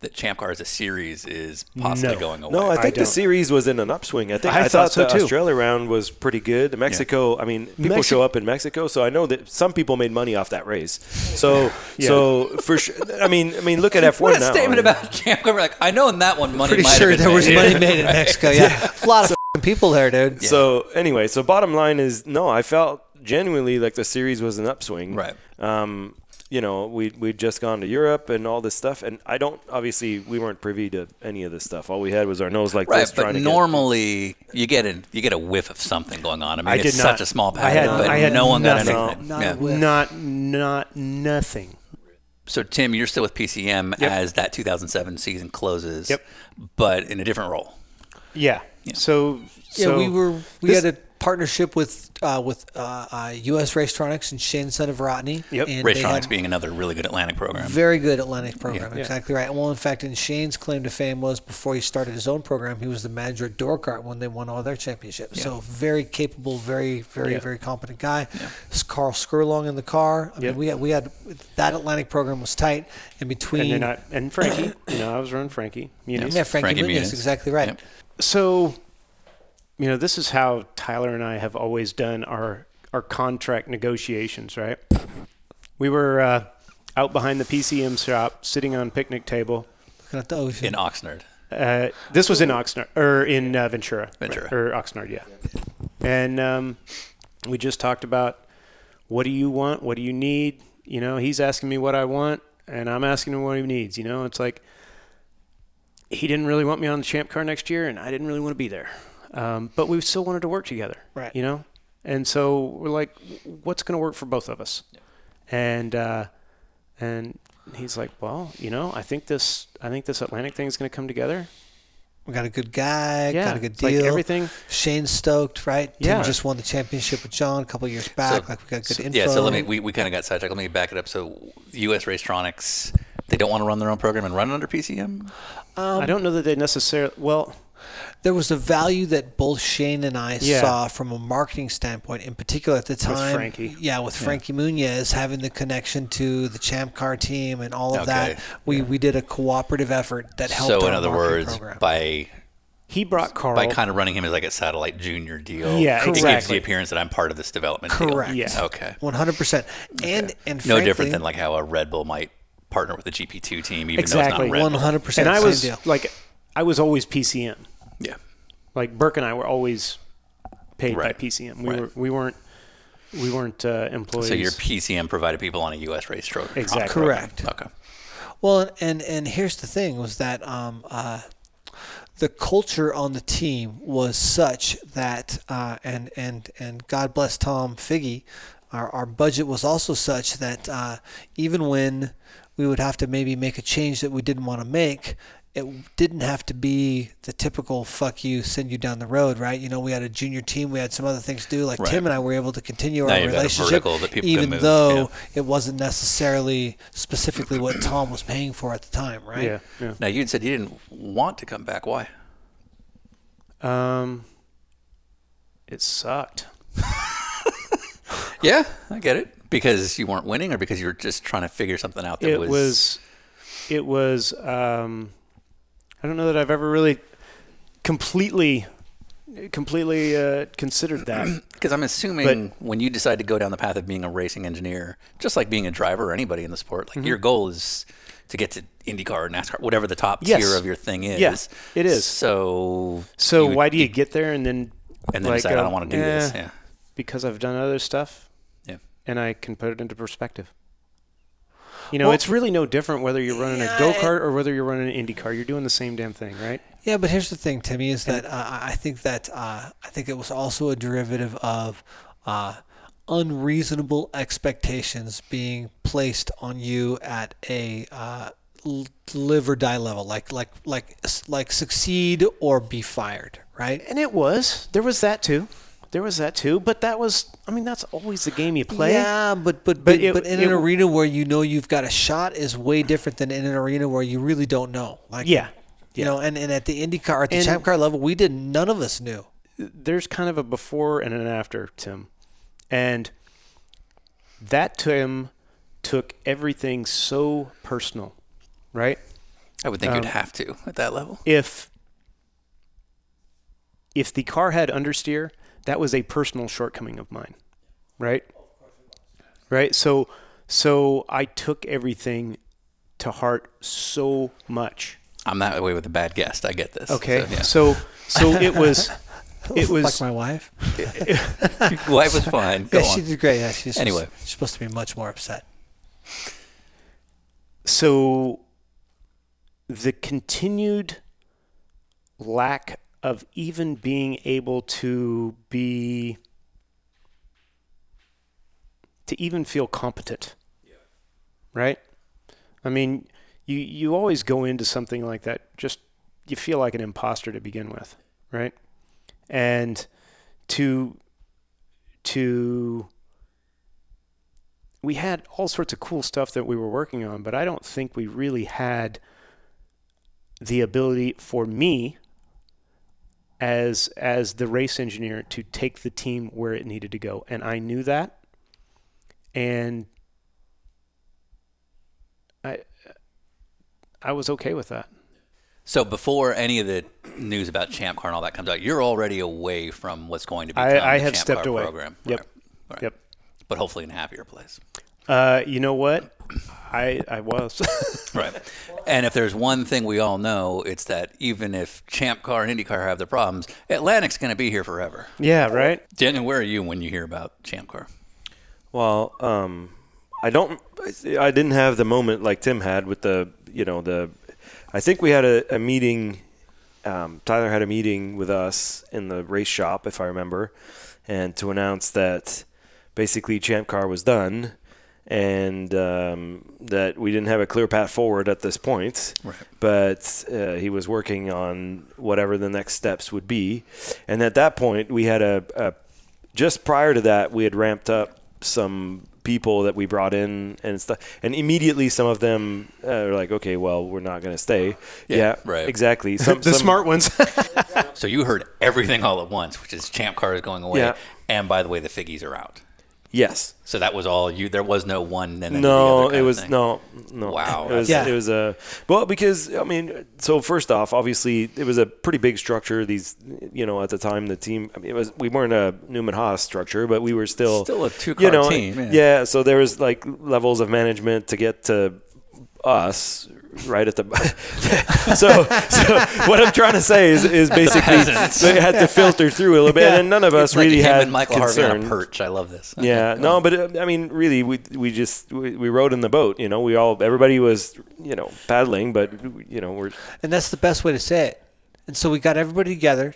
that Champ Car as a series is possibly No. going away? No, I think the series was in an upswing. I think I I, thought thought, so, the too. Australia round was pretty good. The Mexico, I mean, people Mexi- show up in Mexico, so I know that some people made money off that race. So, Yeah. so for sure, I mean, I mean, look at F1 what a now. statement I about Champ Car. Like, I know in that one money Pretty might sure have been there was money (laughs) made in Mexico. Yeah, (laughs) a lot of f***ing people there, dude. So anyway, so bottom line is no, I felt genuinely like the series was an upswing. Right. Um, you know, we we'd just gone to Europe and all this stuff, and I don't obviously we weren't privy to any of this stuff. All we had was our nose like Right, this, but trying to get- normally you get a you get a whiff of something going on. I mean, I it's did such not- a small pattern, I pattern, had- but I had no one got nothing. anything. Not Yeah. Not, not nothing. So Tim, you're still with PCM Yep. as that 2007 season closes. Yep. But in a different role. Yeah. So, Yeah, so we were we this- had a partnership with uh, with uh, uh, U.S. Racetronics and Shane Son of Rodney. Yep. and Racetronics being another really good Atlantic program. very good Atlantic program. Yeah. Exactly right. Well, in fact, and Shane's claim to fame was before he started his own program, he was the manager at Dorricott when they won all their championships. So very capable, very very Yeah. very competent guy. It's Carl Skerlong in the car. I Yep. mean, we had we had that Atlantic program was tight, and between and then I, and Frankie, you know, I was running Frankie. Muniz. yeah, Frankie, Frankie Muniz, Muniz. exactly right. Yep. So, you know, this is how Tyler and I have always done our our contract negotiations, right? We were uh, out behind the PCM shop, sitting on picnic table. Looking at the ocean. in Oxnard. Uh, this was in Oxnard or in uh, Ventura, Ventura. or Oxnard, yeah. And um, we just talked about what do you want, what do you need. You know, he's asking me what I want, and I'm asking him what he needs. You know, it's like he didn't really want me on the champ car next year, and I didn't really want to be there. Um, but we still wanted to work together, Right. You know, and so we're like, what's going to work for both of us? And uh, and he's like, well, you know, I think this, I think this Atlantic thing is going to come together. We got a good guy, Yeah, got a good it's like deal. everything- Shane's stoked, right? Yeah. Tim just won the championship with Jon a couple years back. like we got good so- info. Yeah, so let me we, we kind of got sidetracked. Let me back it up. So US Racetronics, they don't want to run their own program and run it under PCM? I don't know that they necessarily. Well, there was a value that both Shane and I Yeah. saw from a marketing standpoint, in particular at the time. Frankie. Yeah, with Frankie Muniz having the connection to the Champ Car team and all of Okay. that. We we did a cooperative effort that helped. So our in other marketing words, program. by he brought Carl. by kind of running him as like a satellite junior deal, Yeah, it gives the appearance that I'm part of this development deal. correct. Yeah. Okay. One hundred percent. And and No frankly, different than like how a Red Bull might partner with a GP2 team, even Exactly. though it's not Red one Bull. hundred percent. and I was deal. like, I was always PCM. Yeah. Like Burke and I were always paid Right. by PCM. We Right. were we weren't we weren't uh, employees. So your PCM provided people on a U.S. race stroke. Exactly. Correct. Okay. Well, and and here's the thing was that um, uh, the culture on the team was such that uh, and and and God bless Tom Figge, our our budget was also such that uh, even when we would have to maybe make a change that we didn't want to make. It didn't have to be the typical "fuck you," send you down the road, right? You know, we had a junior team, we had some other things to do. Like Right. Tim and I were able to continue Now our you've got a relationship, vertical that people can even though yeah. it wasn't necessarily specifically what Tom was paying for at the time, right? yeah, yeah. Now you said you didn't want to come back. Why? Um, it sucked. (laughs) Yeah, I get it. Because you weren't winning, or because you were just trying to figure something out that it was, it was. Um, I don't know that I've ever really completely, completely uh, considered that. (clears throat) Because I'm assuming when you decide to go down the path of being a racing engineer, just like being a driver or anybody in the sport, like your goal is to get to IndyCar, or NASCAR, whatever the top Yes. tier of your thing is. Yeah, it is. So, So you- why do you get there and then and then like, decide I don't want to do this? "Eh," Yeah, because I've done other stuff yeah. and I can put it into perspective. You know, Well- it's really no different whether you're running Yeah, a go kart or whether you're running an Indy car. You're doing the same damn thing, right? Yeah, but here's the thing, Timmy, is that uh, I I think that uh, I think it was also a derivative of uh, unreasonable expectations being placed on you at a uh, live or die level, like like like like succeed or be fired, right? And it was. There was that too. There was that too. But that was. I mean, that's always the game you play. Yeah, but but But but, it- but in it an w- arena where you know you've got a shot is way different than in an arena where you really don't know. Like Yeah. you know, and, and at the IndyCar at the And- Champ Car level, we didn't. None of us knew. There's kind of a before and an after, Tim, and that Tim took everything so personal, right? I would think you'd Um, have to at that level. if if the car had understeer, that was a personal shortcoming of mine, right? Right. So so I took everything to heart so much. I'm that way with a bad guest. I get this. Okay. So, yeah. So so it was (laughs) it was like my wife. (laughs) wife was fine. Go yeah, on. she did great. Yeah, she's Anyway. she's supposed to be much more upset. so the continued lack of even being able to be to even feel competent right? I mean you you always go into something like that just you feel like an imposter to begin with right? And to to we had all sorts of cool stuff that we were working on, but I don't think we really had the ability for me as as the race engineer to take the team where it needed to go. And I knew that. And I I was okay with that. So before any of the news about Champ Car and all that comes out, you're already away from what's going to be I- I the had Champ stepped Car away. program. Yep. Right. Right. Yep. But hopefully in a happier place. Uh, you know what? I I was. (laughs) Right. And if there's one thing we all know, it's that even if Champ Car and IndyCar have their problems, Atlantic's going to be here forever. yeah, right? Daniel, where are you when you hear about Champ Car? Well, um, I don't. I didn't have the moment like Tim had with the, you know, the. I think we had a, a meeting. Um, Tyler had a meeting with us in the race shop, if I remember, and to announce that basically Champ Car was done, and um, that we didn't have a clear path forward at this point. Right. But uh, he was working on whatever the next steps would be, and at that point we had a, a just prior to that, we had ramped up some people that we brought in and stuff, and immediately some of them uh, are like, "Okay, well, we're not going to stay." Yeah, right. Exactly. (laughs) Some, the some- smart ones. (laughs) So you heard everything all at once, which is Champ Car is going away, Yeah. and by the way, the Figges are out. Yes. So that was all you. There was no one. And then the No, other it was no, no. Wow, It was, that's- it was a well because I mean, so first off, obviously it was a pretty big structure. These, you know, at the time the team, I mean, it was we weren't a Newman Haas structure, but we were still Still a two-car you know, team, yeah. Yeah. so there was like levels of management to get to us right at the. (laughs) so, so what I'm trying to say is, is basically peasants. they had to filter through a little bit, and none of us It's really him had and Michael Harvey on concern. a perch. I love this. Yeah, Okay, go no, on. but uh, I mean, really, we we just we, we rode in the boat. You know, we all everybody was you know paddling, but you know we're and that's the best way to say it. And so we got everybody together,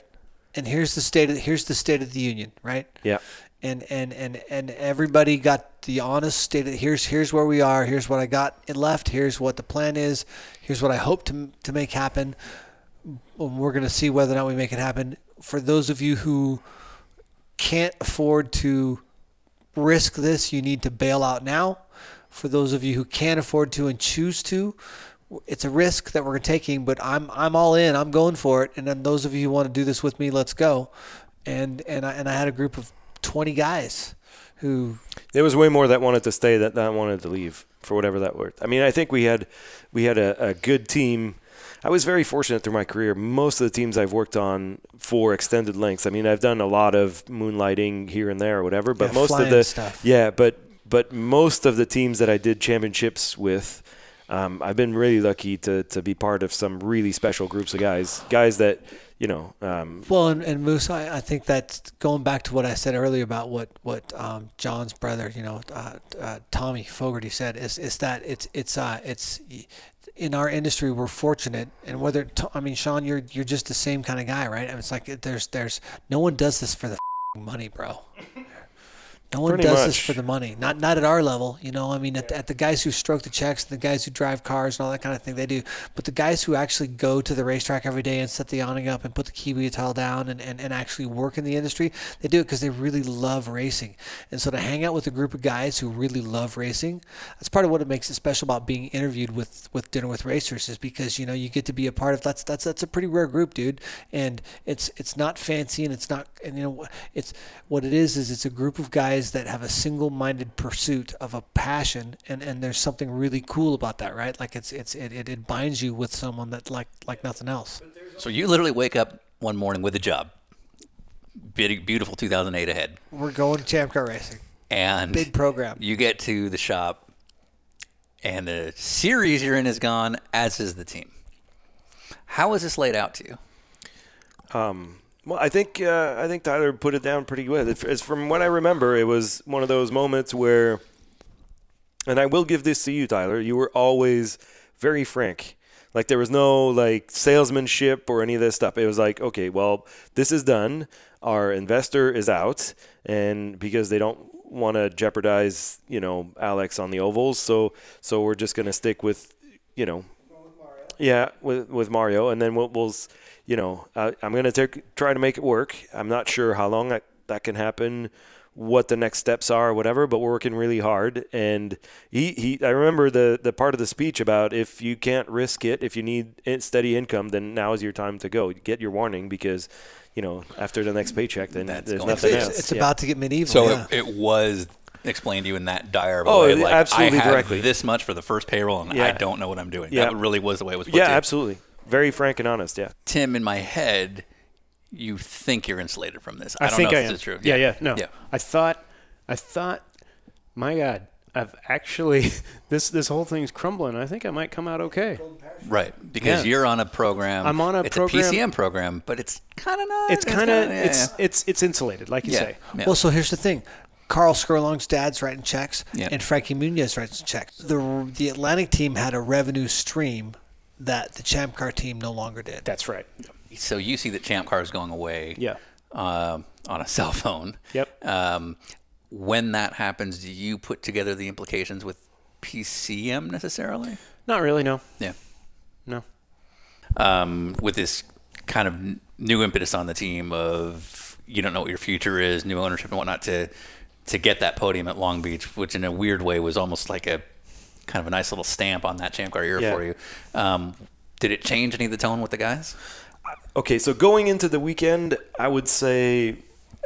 and here's the state of here's the state of the union, right? yeah. And and and and everybody got the honest state here's here's where we are. Here's what I got left. Here's what the plan is. Here's what I hope to to make happen. We're gonna see whether or not we make it happen. For those of you who can't afford to risk this, you need to bail out now. For those of you who can't afford to and choose to, it's a risk that we're taking, but I'm I'm all in. I'm going for it. And then those of you who want to do this with me, let's go. And and I, and I had a group of 20 guys who There was way more that wanted to stay that that wanted to leave for whatever that worked. I mean, I think we had we had a, a good team. I was very fortunate through my career. Most of the teams I've worked on for extended lengths. I mean, I've done a lot of moonlighting here and there or whatever, but Yeah, most of the stuff. yeah, but but most of the teams that I did championships with, um, I've been really lucky to to be part of some really special groups of guys, guys that you know. Um, Well, and, and Moose, I, I think that's going back to what I said earlier about what what um, Jon's brother, you know, uh, uh, Tommy Fogarty said is is that it's it's uh, it's in our industry we're fortunate, and whether To- I mean Sean, you're you're just the same kind of guy, right? I mean, it's like there's there's no one does this for the money, bro. No one Pretty does this for the money. Not not at our level, you know. I mean, at, at the guys who stroke the checks, the guys who drive cars and all that kind of thing, they do. But the guys who actually go to the racetrack every day and set the awning up and put the kiwi tile down and, and, and actually work in the industry, they do it because they really love racing. And so to hang out with a group of guys who really love racing, that's part of what it makes it special about being interviewed with, with dinner with racers is because you know you get to be a part of that's that's that's a pretty rare group, dude. And it's it's not fancy and it's not and you know it's what it is is it's a group of guys that have a single-minded pursuit of a passion and and there's something really cool about that right like it's it's it, it, it binds you with someone that like like nothing else So you literally wake up one morning with a job. Big, beautiful 2008 ahead. we're going to champ car racing And big program you get to the shop, and the series you're in is gone, as is the team. How is this laid out to you? Um, Well, I think uh, I think Tyler put it down pretty good. It's from what I remember, it was one of those moments where, and I will give this to you, Tyler. You were always very frank. Like there was no like salesmanship or any of this stuff. It was like, okay, well, this is done. Our investor is out, and because they don't want to jeopardize, you know, Alex on the ovals, so so we're just gonna stick with, you know, yeah, with with Mario, and then we'll, we'll you know, uh, I'm gonna take, try to make it work. I'm not sure how long that, that can happen, what the next steps are, or whatever. But we're working really hard. And he, he, I remember the the part of the speech about if you can't risk it, if you need steady income, then now is your time to go. Get your warning because, you know, after the next paycheck, then That's there's nothing it's, else. it's Yeah. about to get medieval So yeah. it, it was explained to you in that dire of Oh, way. it- Like, absolutely I have directly. this much for the first payroll, and I don't know what I'm doing. Yeah. That really was the way it was put yeah, to you. absolutely, very frank and honest. Yeah. Tim, in my head, you think you're insulated from this. I, I, don't think know I if this is true. Yeah, yeah, no. Yeah. I thought, I thought, my God, I've actually (laughs) this this whole thing's crumbling. I think I might come out okay. Right, because Yeah. you're on a program. I'm on a it's program- a PCM program, but it's kind of not. It's kind of kinda- yeah, it's yeah. it's it's insulated, like you Yeah, say. yeah. Well, so here's the thing. Carl Skerlong's dad's writing checks, Yeah. and Frankie Muniz writes checks. The the Atlantic team had a revenue stream that the Champ Car team no longer did. That's right. So you see that Champ Car is going away. Yeah. um, on a (laughs) cell phone. Yep. Um, when that happens, do you put together the implications with PCM necessarily? Not really. No. Yeah. No. Um, with this kind of new impetus on the team of you don't know what your future is, new ownership and whatnot to to get that podium at Long Beach, which in a weird way was almost like a kind of a nice little stamp on that Champ Car year Yeah. for you. Um, did it change any of the tone with the guys? Okay, so going into the weekend, I would say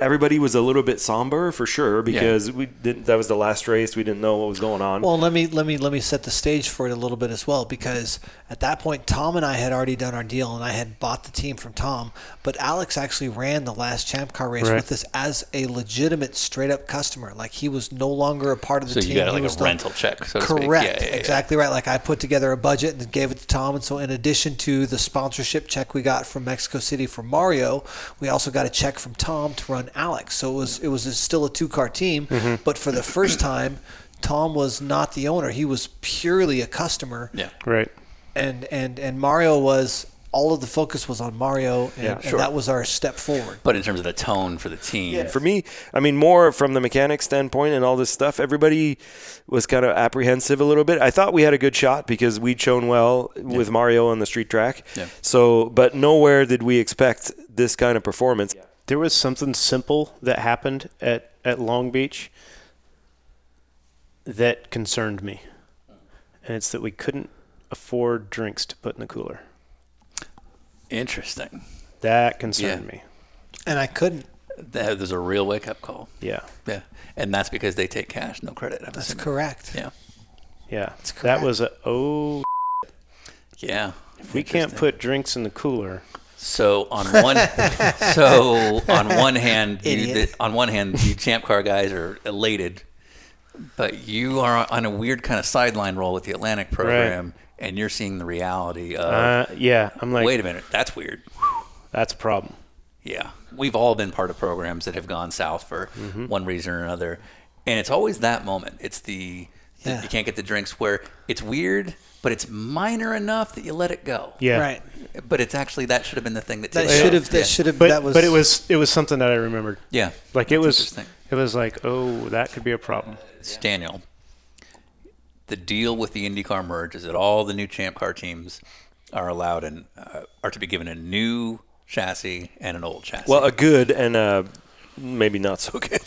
everybody was a little bit somber for sure because we didn't. That was the last race. We didn't know what was going on. Well, let me let me let me set the stage for it a little bit as well because at that point Tom and I had already done our deal and I had bought the team from Tom, but Alex actually ran the last Champ Car race Right. with us as a legitimate straight up customer. Like he was no longer a part of the So team. you got He like was a the- rental check, so. Correct. Yeah, yeah, yeah. Exactly right. Like I put together a budget and gave it to Tom, and so in addition to the sponsorship check we got from Mexico City for Mario, we also got a check from Tom to run Alex. So it was it was still a two car team, Mm-hmm. but for the first time, Tom was not the owner. He was purely a customer. Yeah. Right. And and and Mario was all of the focus was on Mario, and, Yeah, and that was our step forward. But in terms of the tone for the team, yeah. For me, I mean, more from the mechanic standpoint and all this stuff, everybody was kind of apprehensive a little bit. I thought we had a good shot because we'd shown well with Mario on the street track. Yeah. So, but nowhere did we expect this kind of performance. There was something simple that happened at, at Long Beach that concerned me. And it's that we couldn't afford drinks to put in the cooler. interesting. That concerned Yeah. me. And I couldn't. That, there's a real wake up call. Yeah. Yeah, and that's because they take cash, no credit. I'm That's assuming. correct. Yeah, Yeah. That correct. was a, oh, yeah. if we can't put drinks in the cooler. So on one, (laughs) so on one hand, you, the, on one hand, you champ car guys are elated, but you are on a weird kind of sideline role with the Atlantic program, and you're seeing the reality of. Uh, yeah. I'm like, wait a minute, that's weird. that's a problem. Yeah, we've all been part of programs that have gone south for Mm-hmm. one reason or another, and it's always that moment. It's the, the- Yeah. you can't get the drinks where it's weird, but it's minor enough that you let it go. Yeah. Right. But it's actually that should have been the thing that That should off. have. That Yeah. should have. But, that was. but it was it was something that I remembered. Yeah, Like it That's was it was like, oh, that could be a problem. It's Daniel, the deal with the IndyCar merge is that all the new Champ Car teams are allowed and uh, are to be given a new chassis and an old chassis. Well, a good and uh maybe not so good.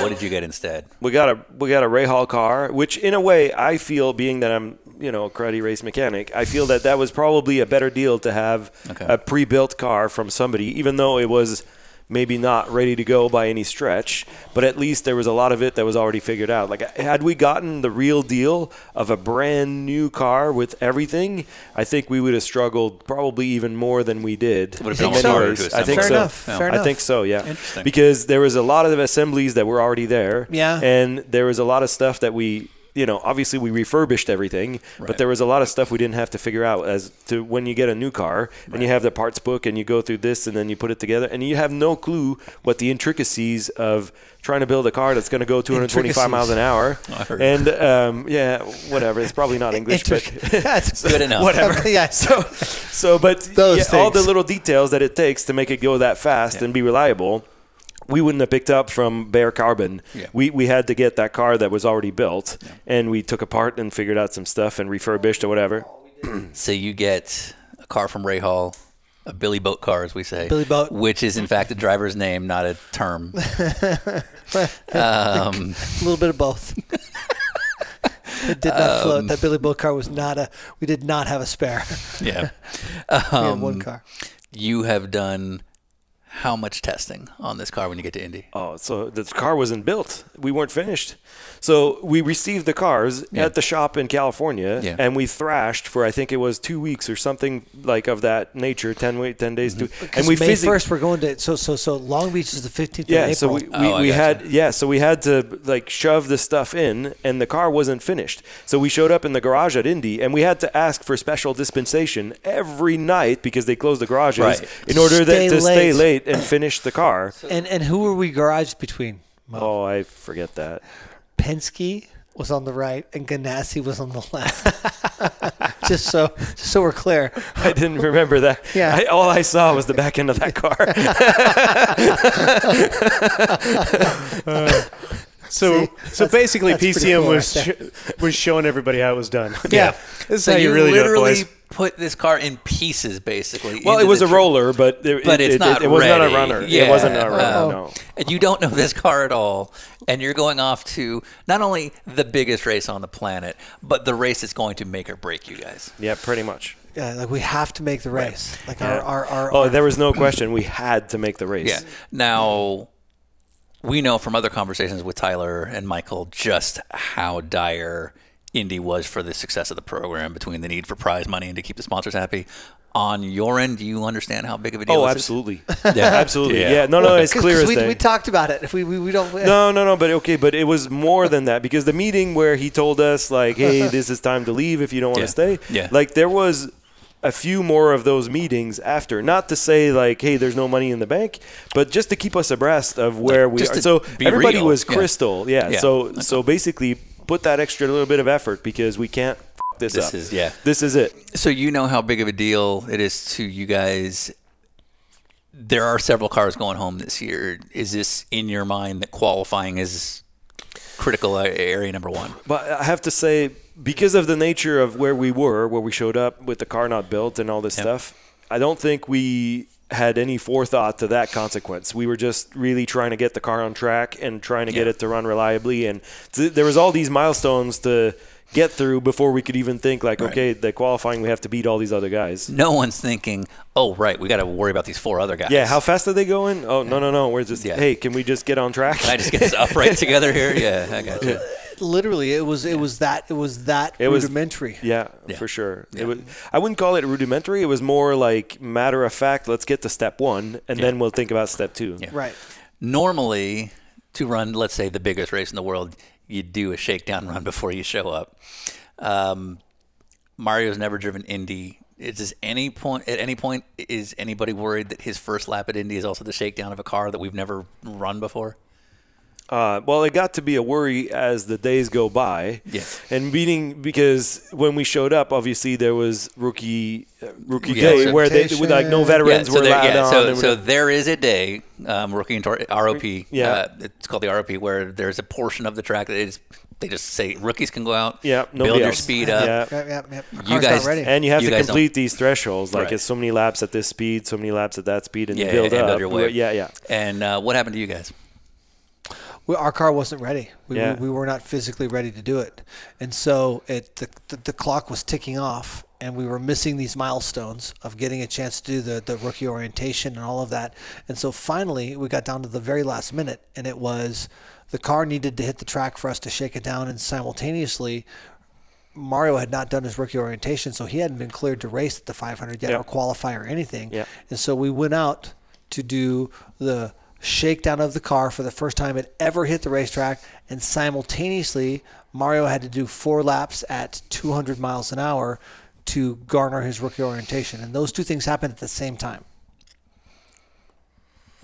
what did you get instead? (laughs) we got a we got a Rahal car, which in a way I feel, being that I'm you know a cruddy race mechanic, I feel that that was probably a better deal to have Okay. a pre-built car from somebody, even though it was maybe not ready to go by any stretch, but at least there was a lot of it that was already figured out. Like had we gotten the real deal of a brand new car with everything, I think we would have struggled probably even more than we did. would have been in many harder ways. to I think. Fair so. enough, Yeah. fair I think so, yeah. Interesting. Because there was a lot of assemblies that were already there. Yeah. And there was a lot of stuff that we, you know, obviously we refurbished everything, Right. but there was a lot of stuff we didn't have to figure out as to when you get a new car and you have the parts book and you go through this and then you put it together and you have no clue what the intricacies of trying to build a car that's going to go 225 miles an hour. (laughs) And um, yeah, whatever. It's probably not (laughs) English, but (laughs) That's Good enough. whatever. yeah. So, so, but Those yeah, all the little details that it takes to make it go that fast and be reliable, we wouldn't have picked up from bare Carbon. Yeah. We we had to get that car that was already built, and we took apart and figured out some stuff and refurbished or whatever. (clears throat) So you get a car from Rahal, a Billy Boat car, as we say. Billy Boat. Which is, in fact, the driver's name, not a term. (laughs) um, (laughs) A little bit of both. it did not Um, float. That Billy Boat car was not a. We did not have a spare. yeah. (laughs) we had Um, one car. You have done how much testing on this car when you get to Indy? Oh, so the car wasn't built. We weren't finished. So we received the cars Yeah. at the shop in California, Yeah. and we thrashed for I think it was two weeks or something like of that nature, ten week, ten days. To, Mm-hmm. Because and we May physically first, we're going to. So so so Long Beach is the fifteenth Yeah, of so we, we, Oh, we gotcha. had yeah, so we had to like shove the stuff in, and the car wasn't finished. So we showed up in the garage at Indy, and we had to ask for special dispensation every night because they closed the garages Right. in order Stay that, to stay late. Late and finish the car. and and who were we garaged between? Mo? Oh, I forget that. Penske was on the right and Ganassi was on the left. (laughs) just so just so we're clear. (laughs) I didn't remember that. Yeah. I, all I saw was the back end of that car. (laughs) So, See? so basically, PCM cool was right sh- was showing everybody how it was done. Yeah. this is So how you, really literally do it, boys. Put this car in pieces, basically. well, it was a tr- roller, but it, But it, it's it, not it, was not a runner. Yeah. It wasn't a runner. Um, no. And you don't know this car at all, and you're going off to not only the biggest race on the planet, but the race that's going to make or break you guys. Yeah, pretty much. Yeah, like we have to make the race. Like our, Yeah. our, our, oh, there was no question. We had to make the race. Yeah. Now, we know from other conversations with Tyler and Michael just how dire Indy was for the success of the program between the need for prize money and to keep the sponsors happy. On your end, do you understand how big of a deal Oh, this is? absolutely. (laughs) Yeah. (laughs) absolutely. Yeah. Yeah. No, no, it's (laughs) clear as we, day. we talked about it. If we, we, we don't. No, no, no, but okay, but it was more than that because the meeting where he told us like, "Hey, this is time to leave if you don't want Yeah. to stay." Yeah. Like there was a few more of those meetings after, not to say like, "Hey, there's no money in the bank," but just to keep us abreast of where we just are. to So be everybody real. was crystal, yeah. Yeah. So so basically, put that extra little bit of effort because we can't f- this, This up. is- yeah. This is it. So you know how big of a deal it is to you guys. There are several cars going home this year. Is this in your mind that qualifying is critical area number one? But I have to say, because of the nature of where we were, where we showed up with the car not built and all this Yep. stuff, I don't think we had any forethought to that consequence. We were just really trying to get the car on track and trying to get it to run reliably. And th- there was all these milestones to get through before we could even think like, Right. okay, the qualifying we have to beat all these other guys. No one's thinking, oh right, we got to worry about these four other guys. Yeah, how fast are they going? Oh no no no, we're just Yeah. hey, can we just get on track? Can I just get this upright (laughs) together here? Yeah, I got you. Literally, it was it was that it was that It was- rudimentary. Yeah, Yeah. for sure. Yeah. It was, I wouldn't call it rudimentary. It was more like matter of fact. Let's get to step one, and Yeah. then we'll think about step two. Yeah. Right. Normally, to run, let's say, the biggest race in the world, you do a shakedown run before you show up. Um, Mario's never driven Indy. Is this any point at any point is anybody worried that his first lap at Indy is also the shakedown of a car that we've never run before? Uh, well, it got to be a worry as the days go by. Yeah. And meaning because when we showed up, obviously there was rookie uh, rookie Yeah, day where they with like no veterans so were there, allowed yeah, on. so, and so there is a day, um, rookie into ROP. Yeah. uh, it's called the ROP, where there's a portion of the track that is they just say rookies can go out, Yeah, build nobody your else. speed up. Yeah. Yep, yep, yep. You guys- ready. and you have You to guys don't- complete these thresholds. Like Right. it's so many laps at this speed, so many laps at that speed, and Yeah, you build and up. build your way. Yeah, yeah. And uh, what happened to you guys? We, our car wasn't ready. We, Yeah. we, we were not physically ready to do it, and so it the, the, the clock was ticking off, and we were missing these milestones of getting a chance to do the, the rookie orientation and all of that. And so finally, we got down to the very last minute, and it was the car needed to hit the track for us to shake it down, and simultaneously. Mario had not done his rookie orientation, so he hadn't been cleared to race at the 500 yet Yep. or qualify or anything. Yep. And so we went out to do the shakedown of the car for the first time it ever hit the racetrack, and simultaneously Mario had to do four laps at 200 miles an hour to garner his rookie orientation, and those two things happened at the same time.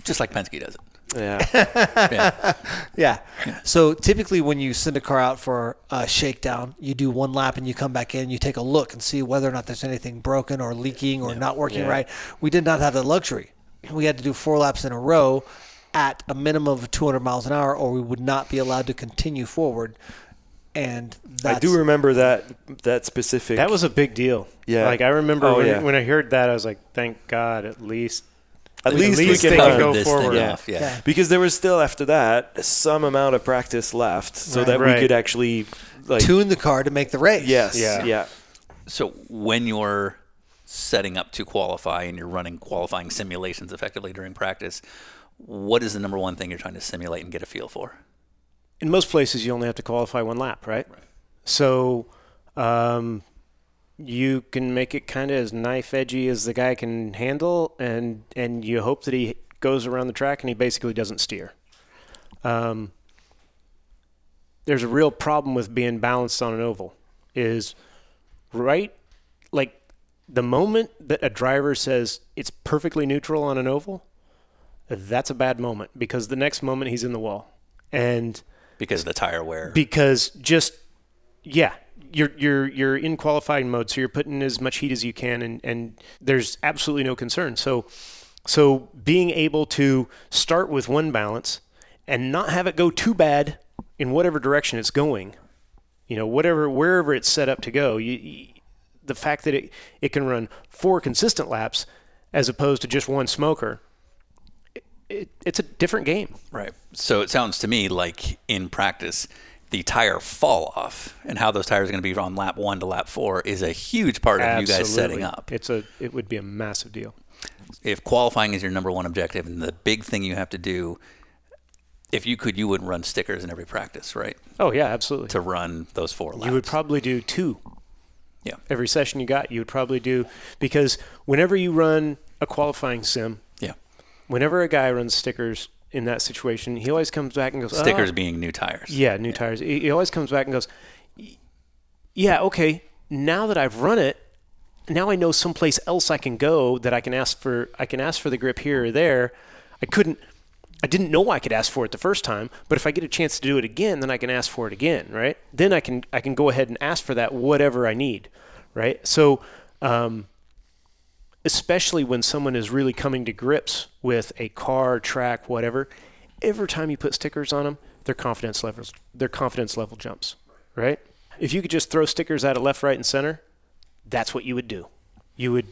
Just like Penske does it. Yeah. (laughs) Yeah. Yeah. So typically, when you send a car out for a shakedown, you do one lap and you come back in. You take a look and see whether or not there's anything broken or leaking or not working Yeah. right. We did not have that luxury. We had to do four laps in a row at a minimum of 200 miles an hour, or we would not be allowed to continue forward. And that's, I do remember that that specific. That was a big deal. Yeah. Like I remember Oh, when, yeah. when I heard that, I was like, thank God, at least at least, least we can can go go this forward. thing Yeah. off. Yeah. Yeah. because there was still after that some amount of practice left, so Right. that we Right. could actually like tune the car to make the race. yes, Yeah. yeah. So when you're setting up to qualify and you're running qualifying simulations effectively during practice, what is the number one thing you're trying to simulate and get a feel for? in most places you only have to qualify one lap, right? right. So um, you can make it kind of as knife edgy as the guy can handle, and and you hope that he goes around the track and he basically doesn't steer. Um, there's a real problem with being balanced on an oval. Is right, like the moment that a driver says it's perfectly neutral on an oval, that's a bad moment because the next moment he's in the wall. And Because of the tire wear. because just yeah you're you're you're in qualifying mode so you're putting as much heat as you can and and there's absolutely no concern so so being able to start with one balance and not have it go too bad in whatever direction it's going you know whatever wherever it's set up to go you, you, the fact that it it can run four consistent laps as opposed to just one smoker it, it's a different game Right. So it sounds to me like in practice, the tire fall off and how those tires are going to be on lap one to lap four is a huge part of you guys setting up. It's a it would be a massive deal. If qualifying is your number one objective and the big thing you have to do, if you could, you wouldn't run stickers in every practice, right? Oh yeah, absolutely. To run those four laps. You would probably do two. Yeah. Every session you got, you would probably do because whenever you run a qualifying sim. Whenever a guy runs stickers in that situation, he always comes back and goes, Stickers "Oh." being new tires. Yeah, new tires. He he always comes back and goes, "Yeah, okay. Now that I've run it, now I know someplace else I can go that I can ask for. I can ask for the grip here or there. I couldn't. I didn't know I could ask for it the first time, but if I get a chance to do it again, then I can ask for it again, right? Then I can I can go ahead and ask for that whatever I need, right? So, um, especially when someone is really coming to grips with a car, track, whatever, every time you put stickers on them, their confidence levels their confidence level jumps, right? If you could just throw stickers at it left, right, and center, that's what you would do. You would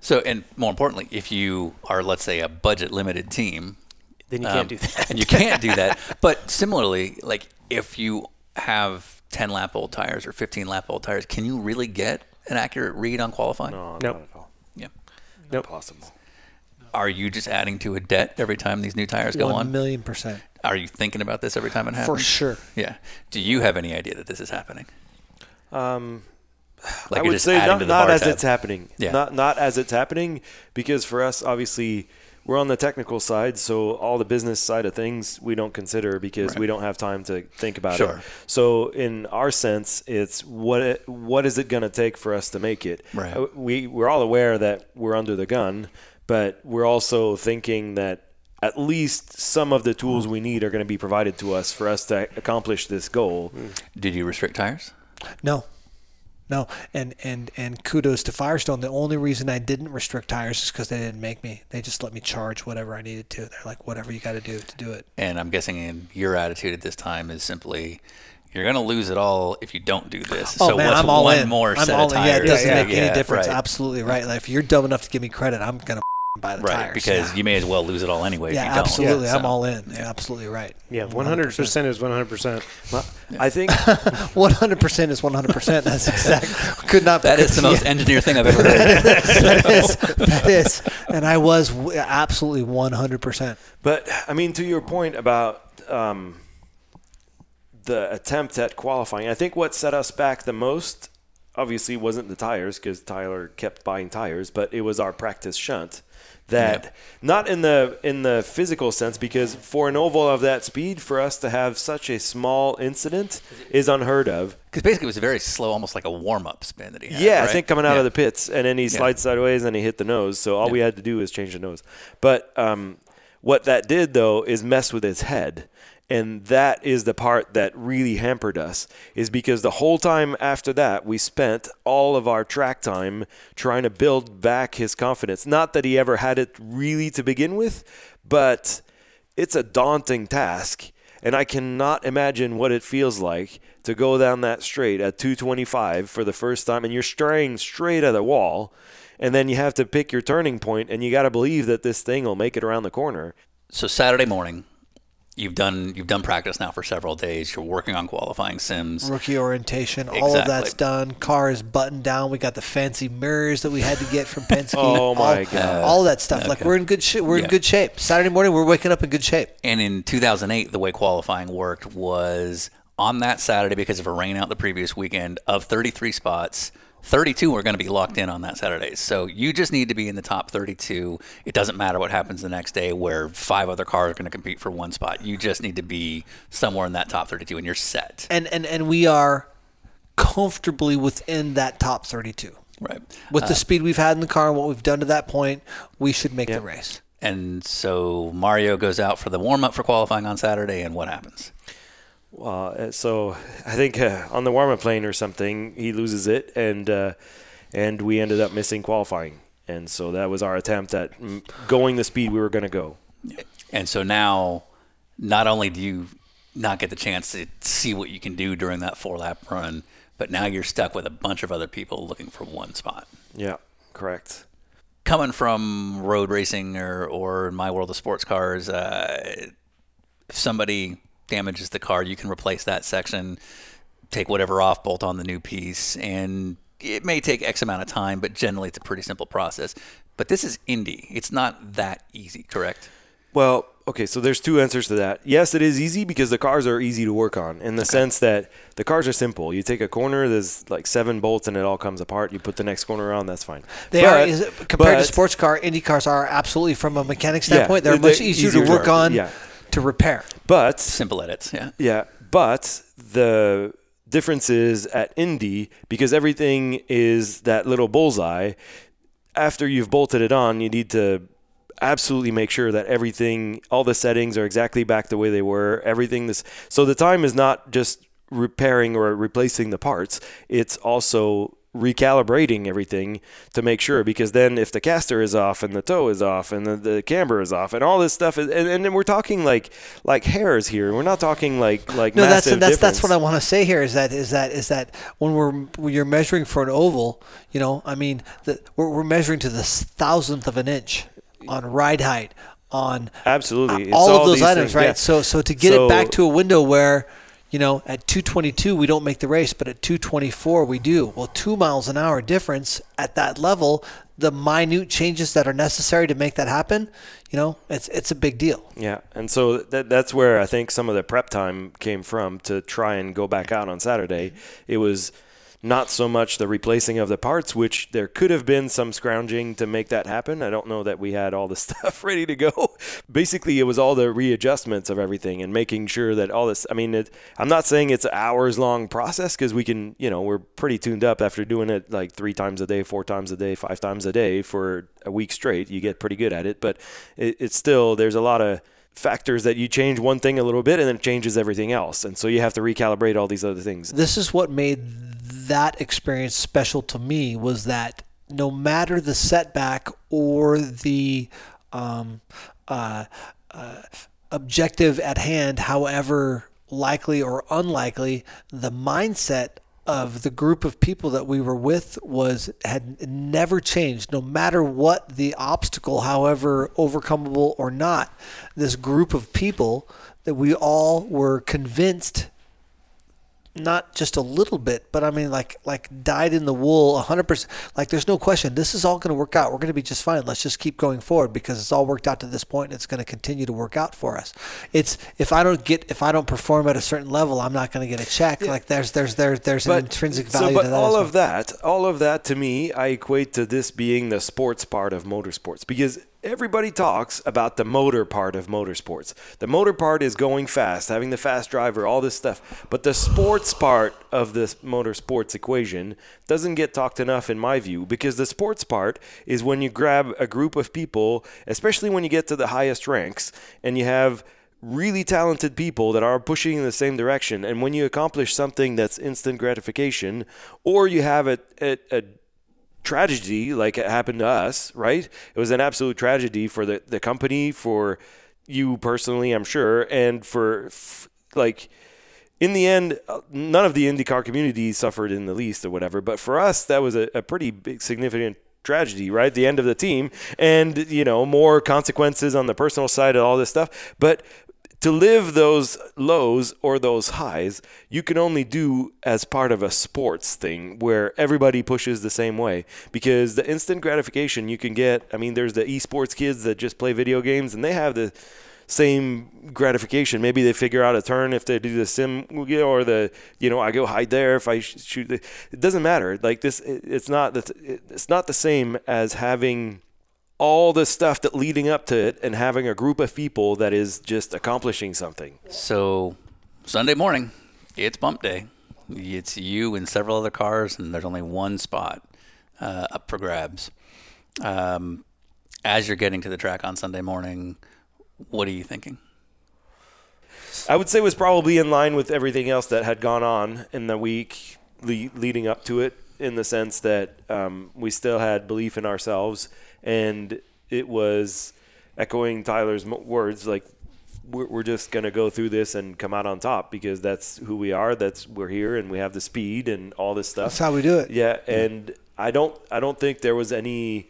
So, and more importantly, if you are, let's say, a budget limited team, then you um, can't do that. and you can't do that. (laughs) But similarly, like if you have 10 lap old tires or 15 lap old tires, can you really get an accurate read on qualifying? No, Nope. not at all. Yeah. Nope. Possible. Are you just adding to a debt every time these new tires go One on? million percent. Are you thinking about this every time it happens? For sure. Yeah. Do you have any idea that this is happening? Um, Like I would say not, the not as tab? it's happening. Yeah. Not not as it's happening because for us, obviously, we're on the technical side, so all the business side of things we don't consider because Right. we don't have time to think about Sure. it. So in our sense, it's what it, what is it going to take for us to make it? Right. Uh, We we're all aware that we're under the gun, but we're also thinking that. At least some of the tools we need are going to be provided to us for us to accomplish this goal. Did you restrict tires? No. No, and, and, and kudos to Firestone. The only reason I didn't restrict tires is because they didn't make me. They just let me charge whatever I needed to. They're like, whatever you got to do to do it. And I'm guessing in your attitude at this time is simply you're going to lose it all if you don't do this. Oh so man, what's I'm all one in. more I'm set all of in. Yeah, it doesn't Yeah, make yeah, any difference. Right. Absolutely right. Like if you're dumb enough to give me credit, I'm gonna buy the Right, tires. because yeah. you may as well lose it all anyway if yeah, you don't. absolutely. So- I'm all in. Yeah, absolutely right. Yeah, 100% is 100%. I think (laughs) 100 percent is 100 percent. That's exact. Could not. Be. That is the most yeah, engineer thing I've ever heard. (laughs) that is. That is. And I was absolutely 100 percent. But I mean, to your point about um, the attempt at qualifying, I think what set us back the most, obviously, wasn't the tires because Tyler kept buying tires, but it was our practice shunt. That Yep. not in the in the physical sense, because for an oval of that speed, for us to have such a small incident is unheard of. Because basically it was a very slow, almost like a warm-up spin that he had. Yeah, I think coming out Yeah. of the pits, and then he slides sideways and he hit the nose. So all we had to do was change the nose. But um, what that did though is mess with his head, and that is the part that really hampered us. Is because the whole time after that, we spent all of our track time trying to build back his confidence. Not that he ever had it really to begin with, but it's a daunting task. And I cannot imagine what it feels like to go down that straight at 225 for the first time, and you're straying straight at a wall, and then you have to pick your turning point, and you got to believe that this thing will make it around the corner. So Saturday morning, you've done you've done practice now for several days. You're working on qualifying sims. Rookie orientation. All of that's done. Car is buttoned down. We got the fancy mirrors that we had to get from (laughs) Penske. Oh, my all, God. All that stuff. Like we're in good shape. We're Yeah. in good shape. Saturday morning, we're waking up in good shape. And in 2008, the way qualifying worked was on that Saturday because of a rain out the previous weekend. Of 33 spots, 32 are going to be locked in on that Saturday. So you just need to be in the top 32. It doesn't matter what happens the next day where five other cars are going to compete for one spot. You just need to be somewhere in that top 32 and you're set. And and and we are comfortably within that top 32. Right. With the uh, speed we've had in the car and what we've done to that point, we should make the race. And so Mario goes out for the warm up for qualifying on Saturday, and what happens? Well, uh, so (laughs) I think uh, on the warm-up plane or something, he loses it, and uh, and we ended up missing qualifying, and so that was our attempt at going the speed we were going to go. And so now, not only do you not get the chance to see what you can do during that four lap run, but now you're stuck with a bunch of other people looking for one spot. Yeah, correct. Coming from road racing or, or in my world of sports cars, uh, if somebody damages the car, you can replace that section, take whatever off, bolt on the new piece, and it may take X amount of time, but generally it's a pretty simple process. But this is Indy. It's not that easy, correct? Well, okay, so there's two answers to that. Yes, it is easy because the cars are easy to work on in the sense that the cars are simple. You take a corner, there's like seven bolts, and it all comes apart. You put the next corner on, that's fine. They But- are is it- compared to sports car, Indy cars are absolutely from a mechanic Yeah, standpoint. they're they're much easier to work to- on, yeah. To repair. But Simple edits, yeah. Yeah, but the difference is at Indy because everything is that little bullseye. After you've bolted it on, you need to absolutely make sure that everything, all the settings are exactly back the way they were. Everything this, so the time is not just repairing or replacing the parts; it's also recalibrating everything to make sure because then if the caster is off and the toe is off and the, the camber is off and all this stuff is, and, and then we're talking like like hairs here we're not talking like like No, that's that's that's what I want to say here. Is that is that is that when we're when you're measuring for an oval, you know, I mean, the, we're, we're measuring to the thousandth of an inch on ride height, on uh, Absolutely. It's all, all of those items, things, right? yeah. So so to get So- it back to a window where, you know, at 222 we don't make the race, but at 224 we do. Well, two miles an hour difference at that level, the minute changes that are necessary to make that happen, you know, it's it's a big deal. Yeah, and so that that's where I think some of the prep time came from to try and go back out on Saturday. It was not so much the replacing of the parts, which there could have been some scrounging to make that happen. I don't know that we had all the (laughs) stuff ready to go. Basically, it was all the readjustments of everything and making sure that all this. I mean, it, I'm not saying it's an hours long process because we can, you know, we're pretty tuned up after doing it like three times a day, four times a day, five times a day for a week straight. You get pretty good at it, but it, it's still there's a lot of factors that you change one thing a little bit and then it changes everything else. And so you have to recalibrate all these other things. this is what made that experience special to me was that no matter the setback or the um, uh, uh, objective at hand, however likely or unlikely, the mindset of the group of people that we were with was had never changed. No matter what the obstacle however overcomable or not this group of people that we all were convinced not just a little bit, but I mean like like dyed in the wool, hundred percent. Like there's no question, this is all going to work out. We're going to be just fine. Let's just keep going forward because it's all worked out to this point, and it's going to continue to work out for us. It's if I don't get if I don't perform at a certain level, I'm not going to get a check. Like there's there's there's there's an intrinsic value so, but to that. all well. of that, all of that to me, I equate to this being the sports part of motorsports because everybody talks about the motor part of motorsports. The motor part is going fast, having the fast driver, all this stuff. But the sports part of this motorsports equation doesn't get talked enough in my view because the sports part is when you grab a group of people, especially when you get to the highest ranks and you have really talented people that are pushing in the same direction. And when you accomplish something that's instant gratification, or you have a, a, a tragedy like it happened to us, right? It was an absolute tragedy for the, the company, for you personally, I'm sure, and for f- like in the end, none of the IndyCar community suffered in the least or whatever. But for us, that was a, a pretty big, significant tragedy, right? The end of the team, and you know more consequences on the personal side of all this stuff. But to live those lows or those highs, you can only do as part of a sports thing where everybody pushes the same way. Because the instant gratification you can get, I mean, there's the esports kids that just play video games and they have the same gratification. Maybe they figure out a turn if they do the sim or the you know I go hide there if I shoot. It doesn't matter. Like this, it's not the, it's not the same as having all the stuff that leading up to it and having a group of people that is just accomplishing something. So Sunday morning, it's bump day. It's you and several other cars, and there's only one spot uh, up for grabs. Um, as you're getting to the track on Sunday morning, what are you thinking? I would say it was probably in line with everything else that had gone on in the week le- leading up to it, in the sense that um, we still had belief in ourselves, and it was echoing Tyler's words, like we're, we're just gonna go through this and come out on top because that's who we are. That's we're here, and we have the speed and all this stuff. That's how we do it. Yeah, and I don't I don't think there was any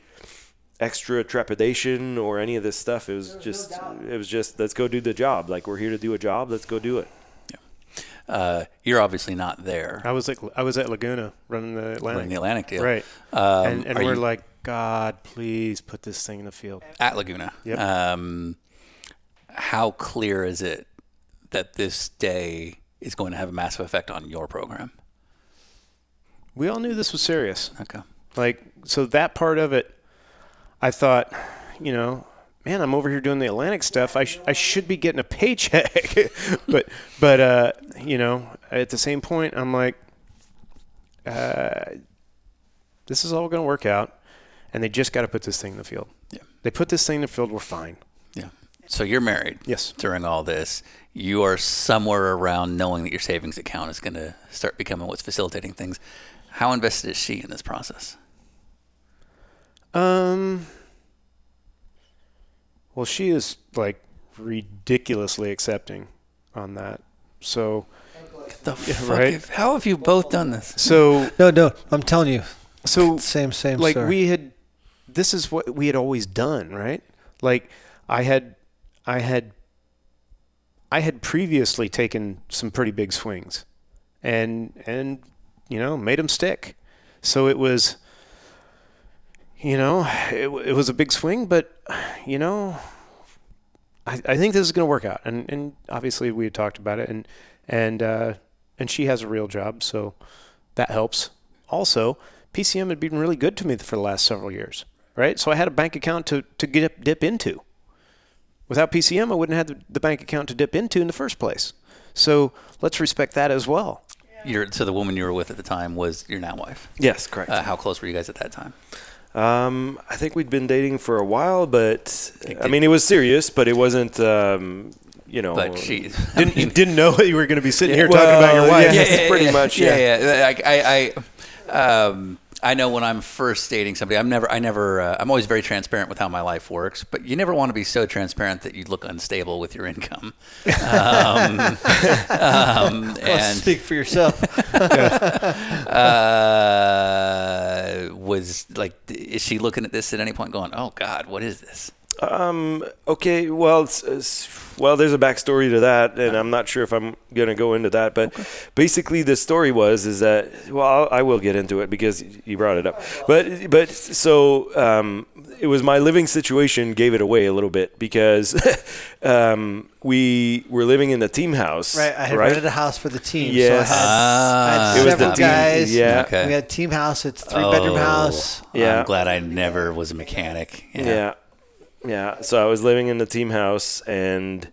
extra trepidation or any of this stuff. It was just it was just let's go do the job. Like we're here to do a job. Let's go do it. Uh, you're obviously not there. I was like, I was at Laguna running the Atlantic. Running the Atlantic deal. Right. Um, and and we're you- like, God, please put this thing in the field. at Laguna. Yep. Um, how clear is it that this day is going to have a massive effect on your program? We all knew this was serious. Okay. Like, so that part of it, I thought, you know, man, I'm over here doing the Atlantic stuff. I, sh- I should be getting a paycheck. (laughs) but, but, uh, you know, at the same point, I'm like, uh, this is all going to work out. And they just got to put this thing in the field. Yeah. They put this thing in the field, we're fine. Yeah. So you're married. Yes. During all this, you are somewhere around knowing that your savings account is going to start becoming what's facilitating things. How invested is she in this process? Um. Well, she is like ridiculously accepting on that. So, The Yeah, fuck right. have- how have you both done this? so, (laughs) No, no, I'm telling you. so Same, same, like sir. we had this is what we had always done right? Like i had i had i had previously taken some pretty big swings and and you know made them stick. So it was you know it, it was a big swing but you know i, I think this is going to work out. And and obviously we had talked about it and and uh and she has a real job so that helps. Also, PCM had been really good to me for the last several years, right? So I had a bank account to, to get dip into. Without PCM, I wouldn't have the, the bank account to dip into in the first place. So let's respect that as well. You're, so the woman you were with at the time was your now wife. Yes, correct. Uh, how close were you guys at that time? Um, I think we'd been dating for a while, but I mean, it was serious, but it wasn't. Um, you know, But she (laughs) Didn't, you didn't know you were going to be sitting here Well, talking about your wife. yeah. pretty much, Yeah, yeah. Like, I, I, um, I know when I'm first dating somebody, I'm never, I never, uh, I'm always very transparent with how my life works. But you never want to be so transparent that you look unstable with your income. Um, um, and speak for yourself. (laughs) uh, was like, is she looking at this at any point, going, "Oh God, what is this?" Um. Okay. Well, it's, it's, well, there's a backstory to that, and I'm not sure if I'm gonna go into that. But basically, the story was is that well, I'll, I will get into it because you brought it up. But but so um, it was my living situation gave it away a little bit because (laughs) um, we were living in the team house. right, I had right? rented a house for the team. Yes. So I had, I had Ah. It was several the team- guys. yeah. Okay. We had team house. It's three bedroom Oh, house. Yeah. I'm glad I never was a mechanic. Yeah. yeah. So I was living in the team house, and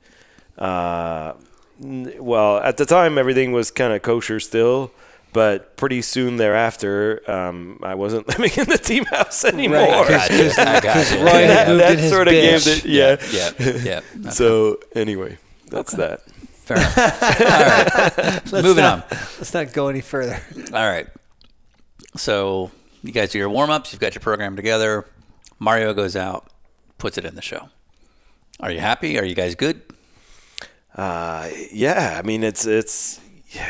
uh, n- well, at the time everything was kind of kosher still, but pretty soon thereafter, um, I wasn't (laughs) living in the team house anymore. (laughs) Right, 'cause- I. Roy had that moved that his sort of gave bitch. it, yeah. Yeah, yeah. (laughs) So anyway, that's that. Fair enough. All right. Moving not, on. Let's not go any further. All right. So you guys do your warm ups. You've got your program together. Mario goes out, puts it in the show. Are you happy? Are you guys good? Uh, yeah, I mean it's it's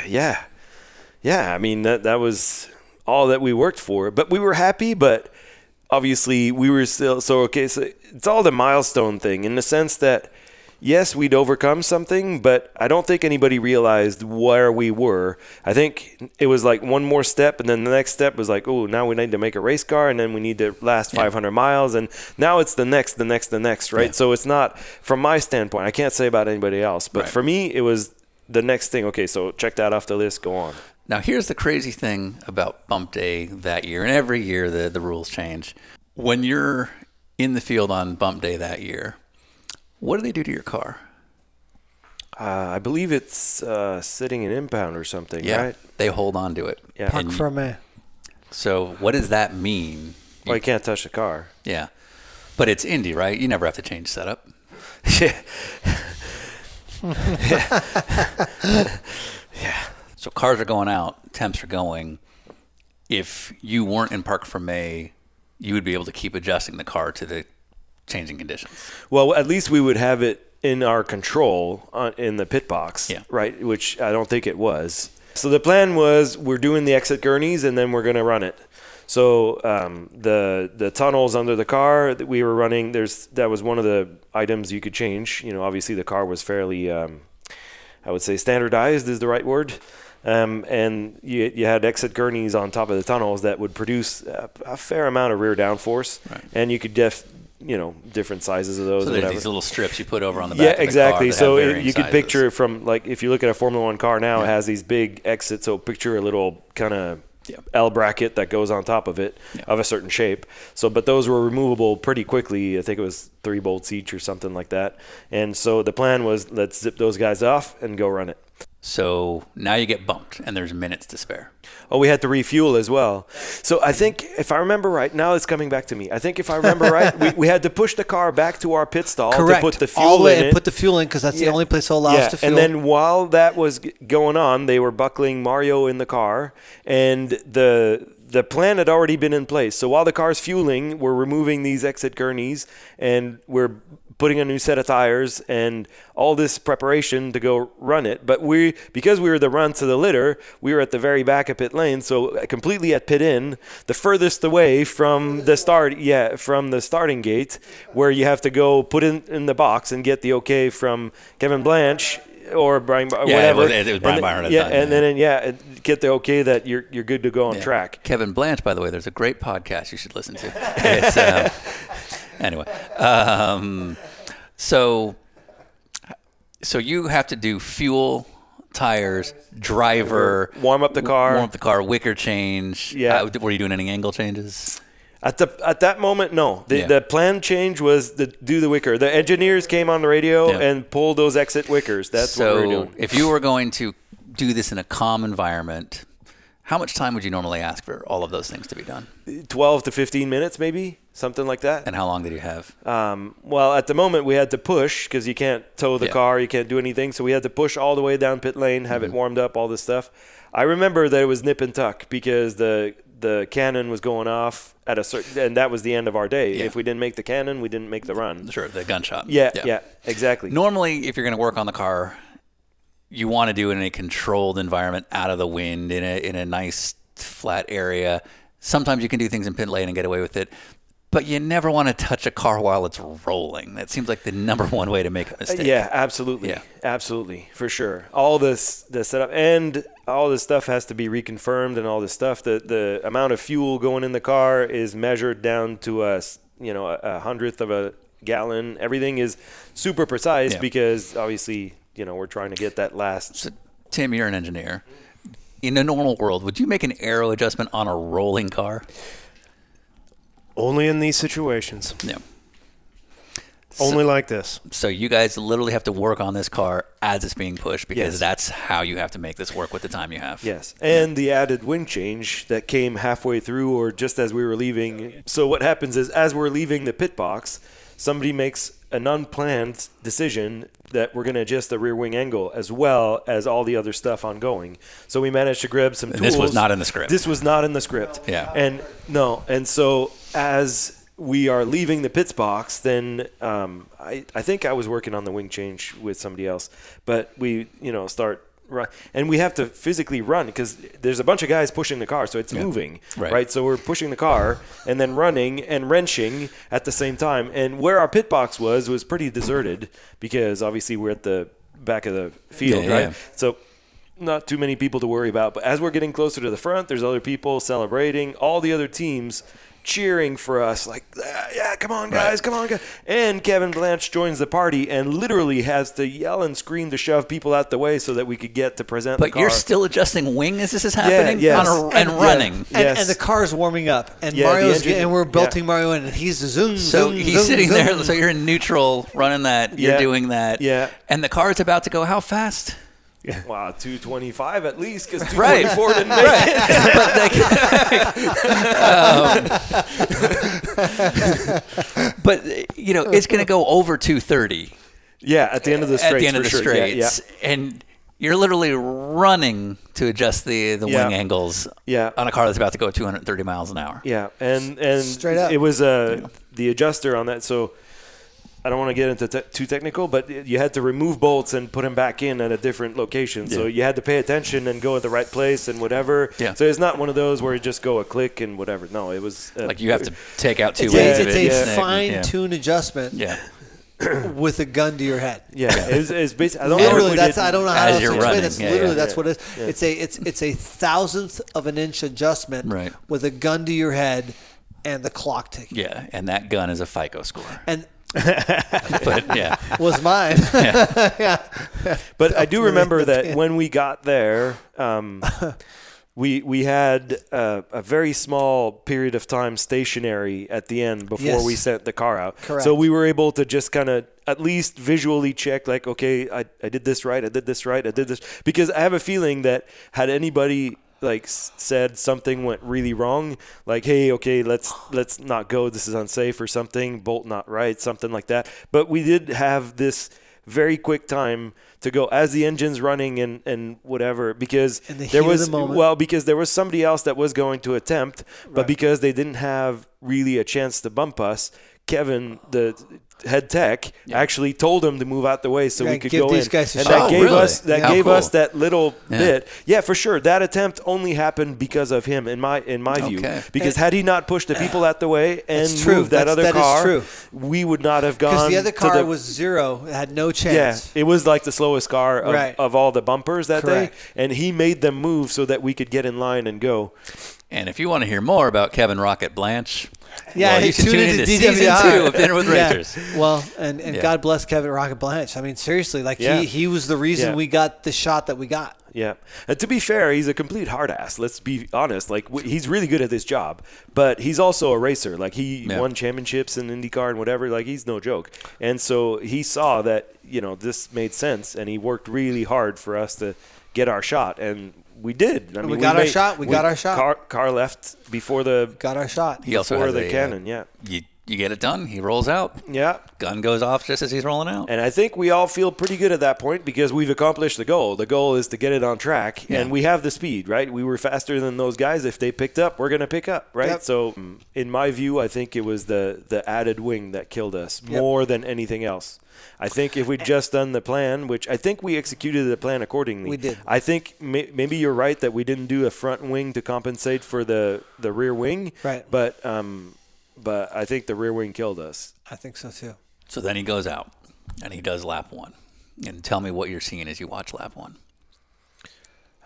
yeah, yeah. I mean that that was all that we worked for, but we were happy. But obviously, we were still so okay. So it's all the milestone thing in the sense that yes, we'd overcome something, but I don't think anybody realized where we were. I think it was like one more step, and then the next step was like, oh, now we need to make a race car, and then we need to last 500 miles, and now it's the next, the next, the next, right? Yeah. So it's not from my standpoint. I can't say about anybody else, but Right. for me, it was the next thing. Okay, so check that off the list. Go on. Now, here's the crazy thing about Bump Day that year, and every year the, the rules change. When you're in the field on Bump Day that year, what do they do to your car? Uh, I believe it's uh, sitting in impound or something, Yeah, right? they hold on to it. Yeah. Park you- for a so, what does that mean? Well, you can't touch the car. Yeah, but it's Indy, right? You never have to change setup. (laughs) yeah. yeah. (laughs) So cars are going out, temps are going. If you weren't in parc fermé, you would be able to keep adjusting the car to the changing conditions. Well, at least we would have it in our control on, in the pit box, Yeah. right? Which I don't think it was. So the plan was we're doing the exit gurneys and then we're going to run it. So um, the the tunnels under the car that we were running, there's that was one of the items you could change. You know, obviously the car was fairly, um, I would say, standardized is the right word. Um, and you, you had exit gurneys on top of the tunnels that would produce a, a fair amount of rear downforce, and you could def, you know, different sizes of those. So there's those little strips you put over on the back. Yeah, of the exactly. So it, you could sizes. picture from like if you look at a Formula One car now, it has these big exits. So picture a little kind of L bracket that goes on top of it of a certain shape. So, but those were removable pretty quickly. I think it was three bolts each or something like that. And so the plan was let's zip those guys off and go run it. So now you get bumped, and there's minutes to spare. Oh, we had to refuel as well. So I think if I remember right, now it's coming back to me. I think if I remember right, we, we had to push the car back to our pit stall Correct. to put the fuel All the way in and it. put the fuel in because that's the only place they'll allow yeah. us to fuel. And then while that was g- going on, they were buckling Mario in the car, and the the plan had already been in place. So while the car's fueling, we're removing these exit gurneys, and we're putting a new set of tires and all this preparation to go run it. But we, because we were the run to the litter, we were at the very back of pit lane, so completely at pit in, the furthest away from the start, yeah, from the starting gate, where you have to go put in in the box and get the okay from Kevin Blanch or Brian, Yeah, it whatever. was- it was Brian And Byron yeah, time, and then yeah, get the okay that you're you're good to go on Yeah. track. Kevin Blanch, by the way, there's a great podcast you should listen to. (laughs) Um, anyway, um, so so you have to do fuel, tires, driver, Warm up the car. warm up the car, wicker change. Yeah. Uh, were you doing any angle changes? At the at that moment, no. The, Yeah. the plan change was to do the wicker. The engineers came on the radio Yeah. and pulled those exit wickers. That's so what we were doing. if you were going to do this in a calm environment, how much time would you normally ask for all of those things to be done? 12 to 15 minutes, maybe something like that. And how long did you have? Um, well, at the moment we had to push because you can't tow the Yeah. car, you can't do anything. So we had to push all the way down pit lane, have Mm-hmm. it warmed up, all this stuff. I remember that it was nip and tuck because the the cannon was going off at a certain, and that was the end of our day. Yeah. If we didn't make the cannon, we didn't make the run. Sure, the gun shop. Yeah, yeah, exactly. Normally, if you're going to work on the car, you want to do it in a controlled environment, out of the wind, in a in a nice flat area. Sometimes you can do things in pit lane and get away with it, but you never want to touch a car while it's rolling. That seems like the number one way to make a Uh, mistake. Yeah, absolutely. Yeah. Absolutely, for sure. All this the setup and all this stuff has to be reconfirmed and all this stuff. The the amount of fuel going in the car is measured down to a you know a, a hundredth of a gallon. Everything is super precise Yeah. because obviously you know we're trying to get that last. So, Tim, you're an engineer. In a normal world, would you make an aero adjustment on a rolling car? Only in these situations. No. Only like this. So you guys literally have to work on this car as it's being pushed because Yes. that's how you have to make this work with the time you have. Yes, and the added wind change that came halfway through or just as we were leaving. So what happens is, as we're leaving the pit box, somebody makes an unplanned decision that we're going to adjust the rear wing angle as well as all the other stuff ongoing. So we managed to grab some And tools. this was not in the script. This was not in the script. Yeah. And no, and so as we are leaving the pits box, then um, I, I think I was working on the wing change with somebody else, but we, you know, start run, and we have to physically run because there's a bunch of guys pushing the car, so it's moving, Right. So we're pushing the car and then running and wrenching at the same time. And where our pit box was was pretty deserted because obviously we're at the back of the field, Yeah, right? yeah. So not too many people to worry about. But as we're getting closer to the front, there's other people celebrating. All the other teams cheering for us, like, "Ah, yeah, come on, guys, come on, guys. And Kevin Blanch joins the party and literally has to yell and scream to shove people out the way so that we could get to present the But car. you're still adjusting wing as this is happening yes. on a, and, Yeah. running. And, Yes. and the car's warming up, and Yeah, the Mario's engine- getting, and we're yeah. belting Mario in, and he's zoom, So zoom, he's zoom, sitting zoom. there. So you're in neutral, running that. You're Yeah. doing that. Yeah. And the car's about to go how fast? Wow, 225 at least because (laughs) Right. didn't make it. (laughs) (laughs) But you know, it's going to go over 230 Yeah, at the end of the straights. at the end of the sure. Yeah, straights, and you're literally running to adjust the the Yeah. wing angles. Yeah. On a car that's about to go 230 miles an hour. Yeah, and and Straight up. it was uh, the adjuster on that. So I don't want to get into te- too technical, but you had to remove bolts and put them back in at a different location. So you had to pay attention and go at the right place and whatever. Yeah. So it's not one of those where you just go a click and whatever. No, it was uh, Like you have to take out two It's, ends a, of it's it. a and snag- fine yeah. adjustment Yeah. (coughs) with a gun to your head. Yeah, it's, it's basically. I don't know Literally, we that's I don't know how else to explain. running, That's yeah, literally yeah. that's what it is. It's a it's it's a thousandth of an inch adjustment Right. with a gun to your head and the clock ticking. Yeah, and that gun is a FICO score. And But yeah, (laughs) was mine. (laughs) (laughs) yeah. But I do remember that when we got there, um, we we had uh, a very small period of time stationary at the end before Yes. we sent the car out. Correct. So we were able to just kind of at least visually check, like, okay, I, I did this right, I did this right, I did this because I have a feeling that had anybody like said something went really wrong like hey okay let's let's not go. This is unsafe or something bolt not right something like that. But we did have this very quick time to go as the engine's running and and whatever because the there was the well because there was somebody else that was going to attempt but because they didn't have really a chance to bump us Kevin the head tech actually told him to move out the way so we could give go these in guys a and shot. that Oh, gave really? us that How gave cool. us that little Yeah. bit yeah for sure that attempt only happened because of him in my in my view Okay. because had he not pushed the people out the way and true. moved that That's- other that is car true. we would not have gone Because the other car the- was zero, it had no chance. yeah, it was like the slowest car of, Right. of all the bumpers that Correct. day, and he made them move so that we could get in line and go. and if you want to hear more about Kevin Rocket Blanch, Yeah, well, you should tune tune into into season two of Dinner with (laughs) Yeah. Racers. Well, and, and Yeah. God bless Kevin Rocket Blanch. I mean, seriously, like Yeah. he, he was the reason we got the shot that we got. Yeah, and to be fair, he's a complete hard ass. Let's be honest. Like w- he's really good at this job, but he's also a racer. Like he won championships in IndyCar and whatever. Like he's no joke. And so he saw that you know this made sense, and he worked really hard for us to get our shot, and we did. I mean, we got our made- shot, we got our shot. Car, car left before the Got our shot. He also before the a, uh, cannon. Yeah, You you get it done. He rolls out. yeah. Gun goes off just as he's rolling out. And I think we all feel pretty good at that point because we've accomplished the goal. The goal is to get it on track, Yeah. and we have the speed, right? We were faster than those guys. If they picked up, we're going to pick up, right? Yep. So, mm, in my view, I think it was the the added wing that killed us Yep. more than anything else. I think if we'd just done the plan, which I think we executed the plan accordingly. We did. I think may, maybe you're right that we didn't do a front wing to compensate for the the rear wing. Right. But um, but I think the rear wing killed us. I think so too. So then he goes out and he does lap one. And tell me what you're seeing as you watch lap one.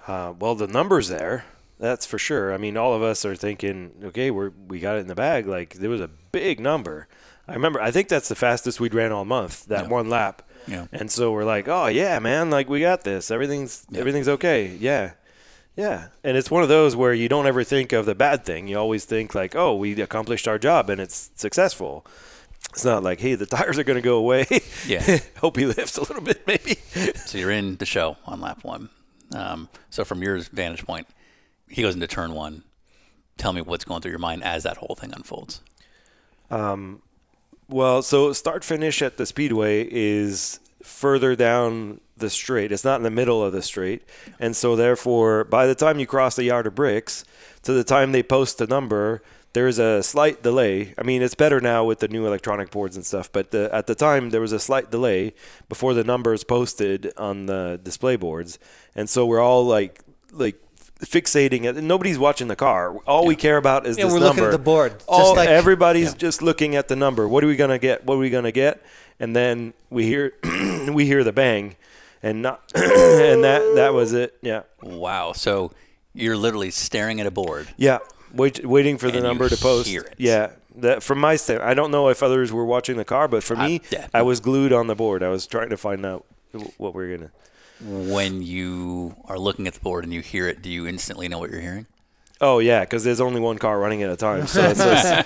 Uh, well, the numbers there, that's for sure. I mean, all of us are thinking, okay, we're we got it in the bag. Like there was a big number. I remember. I think that's the fastest we'd ran all month. That Yeah. one lap. Yeah. And so we're like, oh yeah, man, like we got this. Everything's Yeah. everything's okay. Yeah. Yeah. And it's one of those where you don't ever think of the bad thing. You always think like, oh, we accomplished our job and it's successful. It's not like, hey, the (laughs) tires are going to go away. Yeah. (laughs) Hope he lifts a little bit, maybe. So you're in the show on lap one. Um, so from your vantage point, he goes into turn one. Tell me what's going through your mind as that whole thing unfolds. Um, Well, so start finish at the speedway is further down the straight. It's not in the middle of the straight. And so therefore, by the time you cross the yard of bricks to the time they post the number, there's a slight delay. I mean, it's better now with the new electronic boards and stuff, but the, at the time there was a slight delay before the numbers posted on the display boards. And so we're all like like fixating it. Nobody's watching the car. All we care about is Yeah, this we're number. looking at the board, just All, like- everybody's just looking at the number. What are we gonna get? What are we gonna get? And then we hear (clears throat) we hear the bang, and not (clears throat) and that that was it. Yeah, Wow. So you're literally staring at a board. yeah. Wait, waiting for the number to post. Yeah. That from my stand, I don't know if others were watching the car, but for I- me. I was glued on the board. I was trying to find out what we are gonna. When you are looking at the board and you hear it, do you instantly know what you're hearing? Oh yeah, because there's only one car running at a time. So, (laughs) so,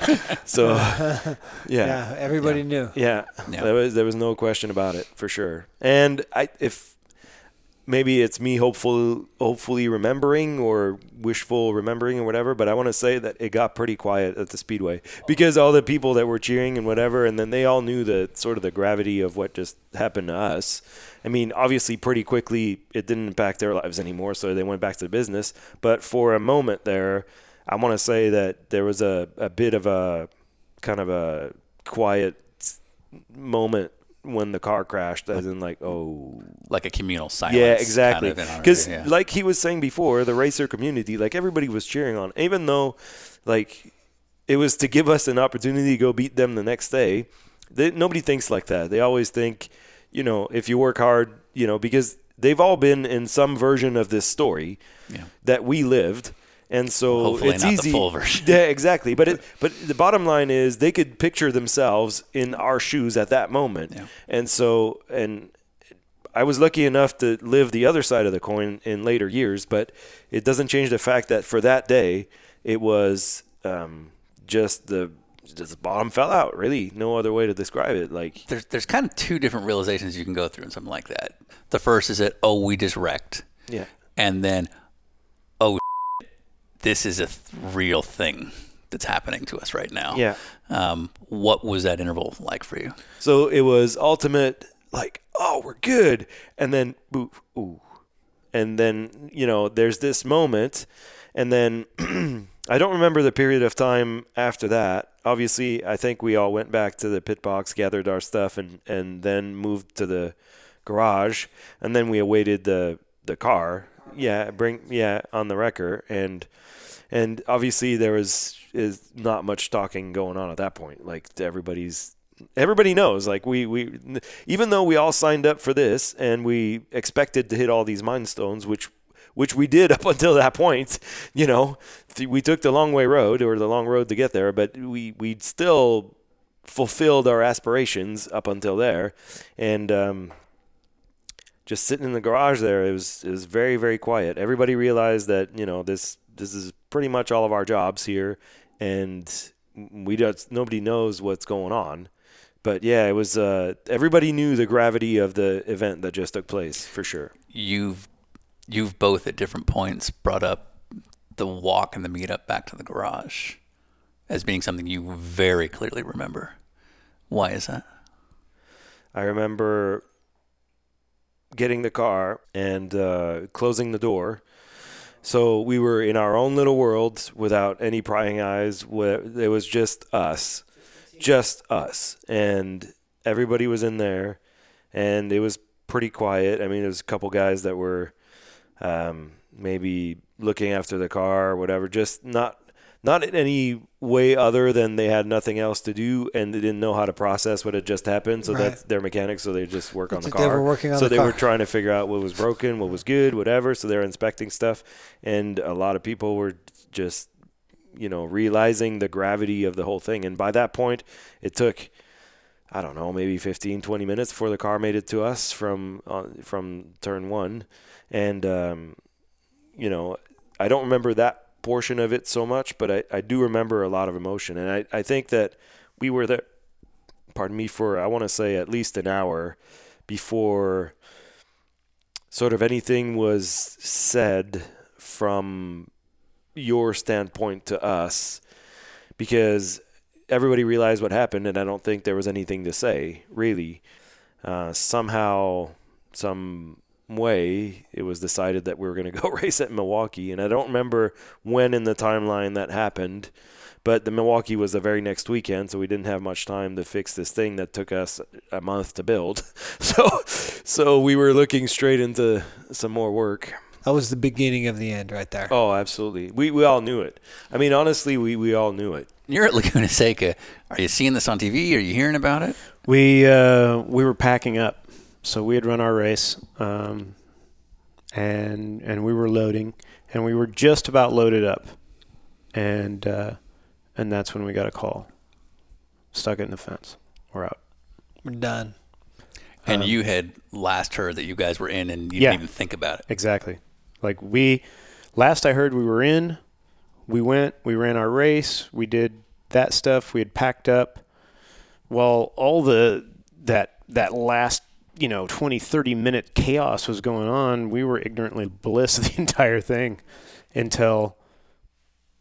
so (laughs) yeah. Yeah, everybody knew. Yeah, Yeah. there was there was no question about it for sure. And I if maybe it's me hopeful hopefully remembering or wishful remembering or whatever, but I want to say that it got pretty quiet at the speedway because all the people that were cheering and whatever, and then they all knew the sort of the gravity of what just happened to us. I mean, obviously, pretty quickly it didn't impact their lives anymore, so they went back to the business. But for a moment there, I want to say that there was a, a bit of a kind of a quiet moment when the car crashed, as in like, oh, like a communal silence. yeah, exactly. kind of Because, yeah. like he was saying before, the racer community, like everybody was cheering on, even though, like, it was to give us an opportunity to go beat them the next day. They, nobody thinks like that. They always think, you know, if you work hard, you know, because they've all been in some version of this story Yeah. that we lived. And so Hopefully it's not the easy. full version. (laughs) Yeah, exactly. But it, (laughs) but the bottom line is they could picture themselves in our shoes at that moment. Yeah. And so and I was lucky enough to live the other side of the coin in later years, but it doesn't change the fact that for that day it was um, just the just the bottom fell out. Really, no other way to describe it. Like there's there's kind of two different realizations you can go through in something like that. The first is that oh we just wrecked, yeah, and then oh (laughs) this is a th- real thing that's happening to us right now. Yeah. Um, what was that interval like for you? So it was ultimate, like, oh, we're good. And then, ooh, ooh. And then, you know, there's this moment. And then (clears throat) I don't remember the period of time after that. Obviously, I think we all went back to the pit box, gathered our stuff, and, and then moved to the garage. And then we awaited the, the car. Yeah, bring yeah on the wrecker, and and obviously there was is not much talking going on at that point. Like everybody's everybody knows. Like we we even though we all signed up for this and we expected to hit all these milestones, which which we did (laughs) up until that point. You know, we took the long way road or the long road to get there, but we we still fulfilled our aspirations up until there, and. um just sitting in the garage there, it was it was very very quiet. Everybody realized that you know this this is pretty much all of our jobs here, and we don't nobody knows what's going on. But yeah, it was uh, everybody knew the gravity of the event that just took place for sure. You've you've both at different points brought up the walk and the meetup back to the garage as being something you very clearly remember. Why is that? I remember getting the car and uh, closing the door. So we were in our own little world without any prying eyes. It was just us, just us, and everybody was in there, and it was pretty quiet. I mean, there was a couple guys that were um, maybe looking after the car or whatever, just not not in any way other than they had nothing else to do and they didn't know how to process what had just happened. So Right. that's their mechanics. So they just work on the like they car. were working on so the they car. were trying to figure out what was broken, what was good, whatever. So they're inspecting stuff, and a lot of people were just, you know, realizing the gravity of the whole thing. And by that point, it took. I don't know, maybe 15, 20 minutes before the car made it to us from uh, from turn one, and um, you know, I don't remember that portion of it so much, but I, I do remember a lot of emotion, and I, I think that we were there. Pardon me for I want to say at least an hour before sort of anything was said from your standpoint to us, because everybody realized what happened, and I don't think there was anything to say really. Uh, somehow, some way, it was decided that we were going (laughs) to go race at Milwaukee, and I don't remember when in the timeline that happened. But the Milwaukee was the very next weekend, so we didn't have much time to fix this thing that took us a month to build. (laughs) So, so we were looking straight into some more work. That was the beginning of the end right there. Oh, absolutely. We we all knew it. I mean, honestly, we, we all knew it. You're at Laguna Seca. Are you seeing this on TV? Are you hearing about it? We uh, we were packing up, so we had run our race, um, and and we were loading, and we were just about loaded up, and uh, and that's when we got a call. Stuck it in the fence. We're out. We're done. And Um, you had last heard that you guys were in, and you Yeah. didn't even think about it. Exactly. Like we last I heard we were in. We went, we ran our race, we did that stuff, we had packed up. Well, all the that that last, you know, 20 30 minute chaos was going on, we were ignorantly bliss (laughs) the entire thing until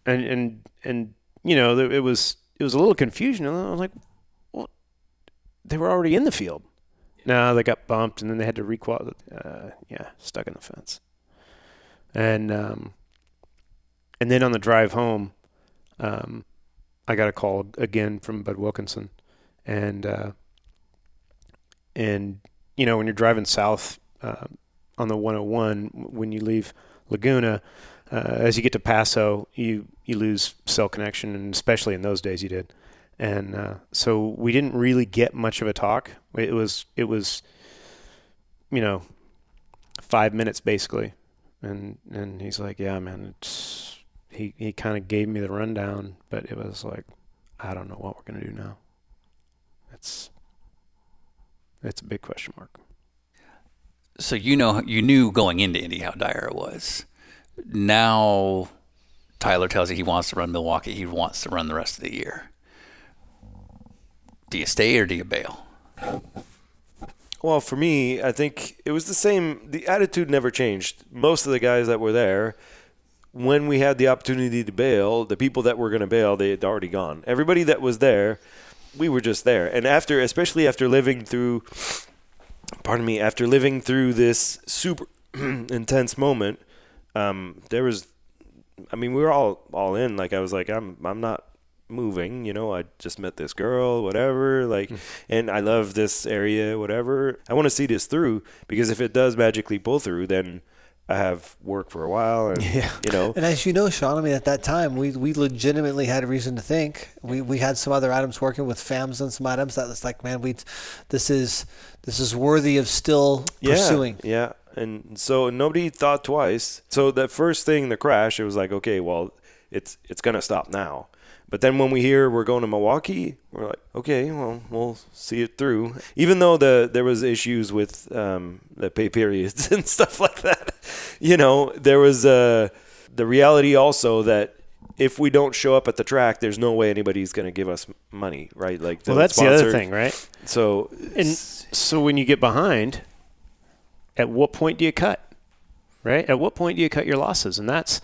and and and you know, it was it was a little confusion and I was like, well, they were already in the field. No, they got bumped and then they had to requal. Uh, yeah, stuck in the fence. And um, and then on the drive home, um, I got a call again from Bud Wilkinson, and uh, and you know when you're driving south uh, on the 101 when you leave Laguna, uh, as you get to Paso, you you lose cell connection, and especially in those days you did. And uh, so we didn't really get much of a talk. It was it was, you know, five minutes basically, and and he's like, yeah, man, it's he he kind of gave me the rundown, but it was like, I don't know what we're gonna do now. It's it's a big question mark. So you know you knew going into Indy how dire it was. Now Tyler tells you he wants to run Milwaukee. He wants to run the rest of the year. Do you stay or do you bail? Well, for me, I think it was the same. The attitude never changed. Most of the guys that were there, when we had the opportunity to bail, the people that were going to bail, they had already gone. Everybody that was there, we were just there. And after, especially after living through, pardon me, after living through this super (clears throat) intense moment, um, there was, I mean, we were all all in. Like I was like, I'm I'm not moving. You know, I just met this girl, whatever. Like, and I love this area, whatever. I want to see this through because if it does magically pull through, then I have work for a while, and (laughs) Yeah. you know, And as you know, Sean, I mean, at that time, we, we legitimately had a reason to think. We, we had some other items working with FAMs and some items that was like, man, we, this is this is worthy of still pursuing. Yeah, yeah. And so nobody thought twice. So that first thing, the crash, it was like, okay, well, it's it's gonna stop now. But then when we hear we're going to Milwaukee, we're like, okay, well, we'll see it through. Even though the there was issues with um, the pay periods (laughs) and stuff like that, you know, there was uh, the reality also that if we don't show up at the track, there's no way anybody's going to give us money, right? Like, Well, that's the other thing, right? So And so when you get behind, at what point do you cut? Right? At what point do you cut your losses? And that's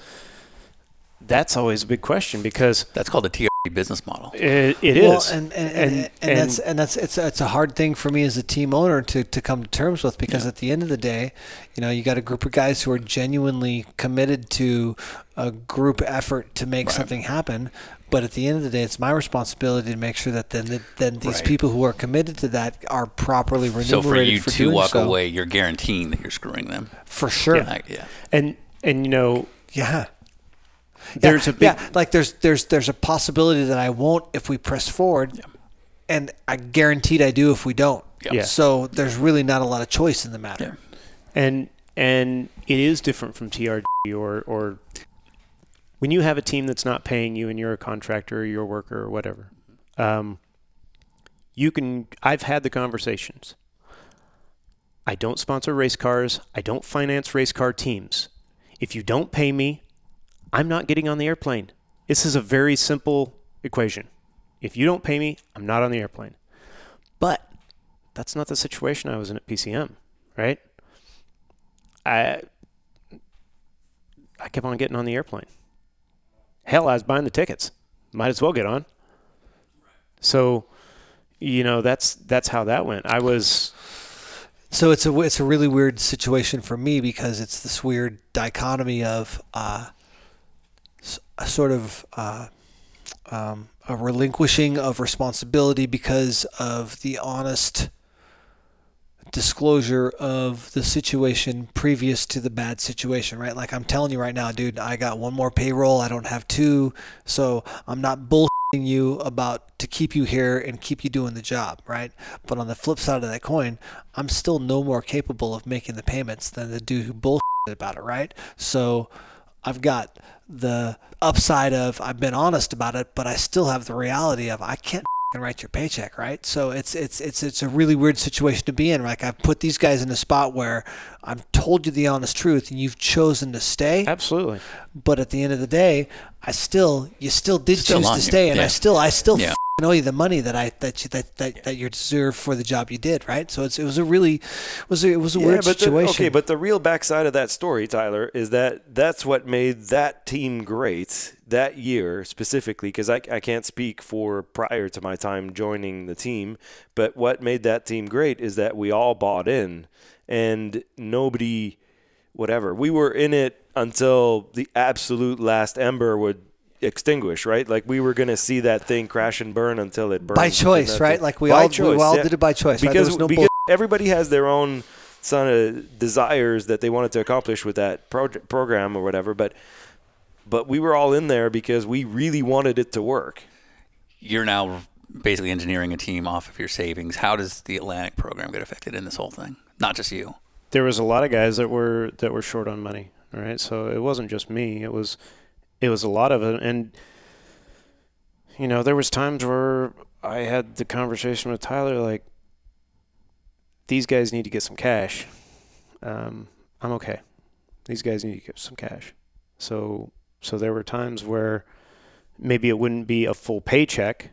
that's always a big question because That's called the TRD business model. it, it is. well, and and, and, and, that's and that's it's it's a hard thing for me as a team owner to, to come to terms with because at the end of the day, you know, you got a group of guys who are genuinely committed to a group effort to make something happen. But at the end of the day, it's my responsibility to make sure that then that, then these Right. people who are committed to that are properly remunerated So for you for to walk so. away, you're guaranteeing that you're screwing them. for sure. Yeah. yeah. and and you know Yeah. There's yeah, a big yeah, like there's there's there's a possibility that I won't if we press forward, and I guaranteed I do if we don't. Yeah. So there's really not a lot of choice in the matter. and and it is different from TRG or or when you have a team that's not paying you and you're a contractor or you're a worker or whatever. Um, you can. I've had the conversations. I don't sponsor race cars. I don't finance race car teams. If you don't pay me, I'm not getting on the airplane. This is a very simple equation. If you don't pay me, I'm not on the airplane. But that's not the situation I was in at PCM, right? I I kept on getting on the airplane. Hell, I was buying the tickets. Might as well get on. So, you know, that's that's how that went. I was So it's a it's a really weird situation for me because it's this weird dichotomy of uh, a sort of uh, um, a relinquishing of responsibility because of the honest disclosure of the situation previous to the bad situation, right? Like I'm telling you right now, dude, I got one more payroll. I don't have two, so I'm not bullshitting you about to keep you here and keep you doing the job, right? But on the flip side of that coin, I'm still no more capable of making the payments than the dude who bullshit about it, right? So I've got the upside of I've been honest about it, but I still have the reality of I can't f***ing write your paycheck, right? So it's it's it's it's a really weird situation to be in. Like I've put these guys in a spot where I've told you the honest truth, and you've chosen to stay. absolutely. But at the end of the day, I still you still did Still choose to you, stay, and I still I still Yeah. Owe you the money that I that you that that, that you deserve for the job you did, right? So it's it was a really it was a, it was a weird but the- situation. okay, but the real backside of that story, Tyler, is that that's what made that team great that year specifically. Because I, I can't speak for prior to my time joining the team, but what made that team great is that we all bought in, and nobody, whatever, we were in it until the absolute last ember would extinguish right like we were going to see that thing crash and burn until it burned by choice, right? it. Like we By all choice, we all yeah. did it by choice. because there was no because everybody has their own son of desires that they wanted to accomplish with that project, program or whatever. But but we were all in there because we really wanted it to work. You're now basically engineering a team off of your savings. How does the Atlantic program get affected in this whole thing? Not just you. there was a lot of guys that were that were short on money. All right, so it wasn't just me. It was it was a lot of it, and you know there was times where I had the conversation with Tyler like, these guys need to get some cash. Um, I'm okay. These guys need to get some cash. So so there were times where maybe it wouldn't be a full paycheck,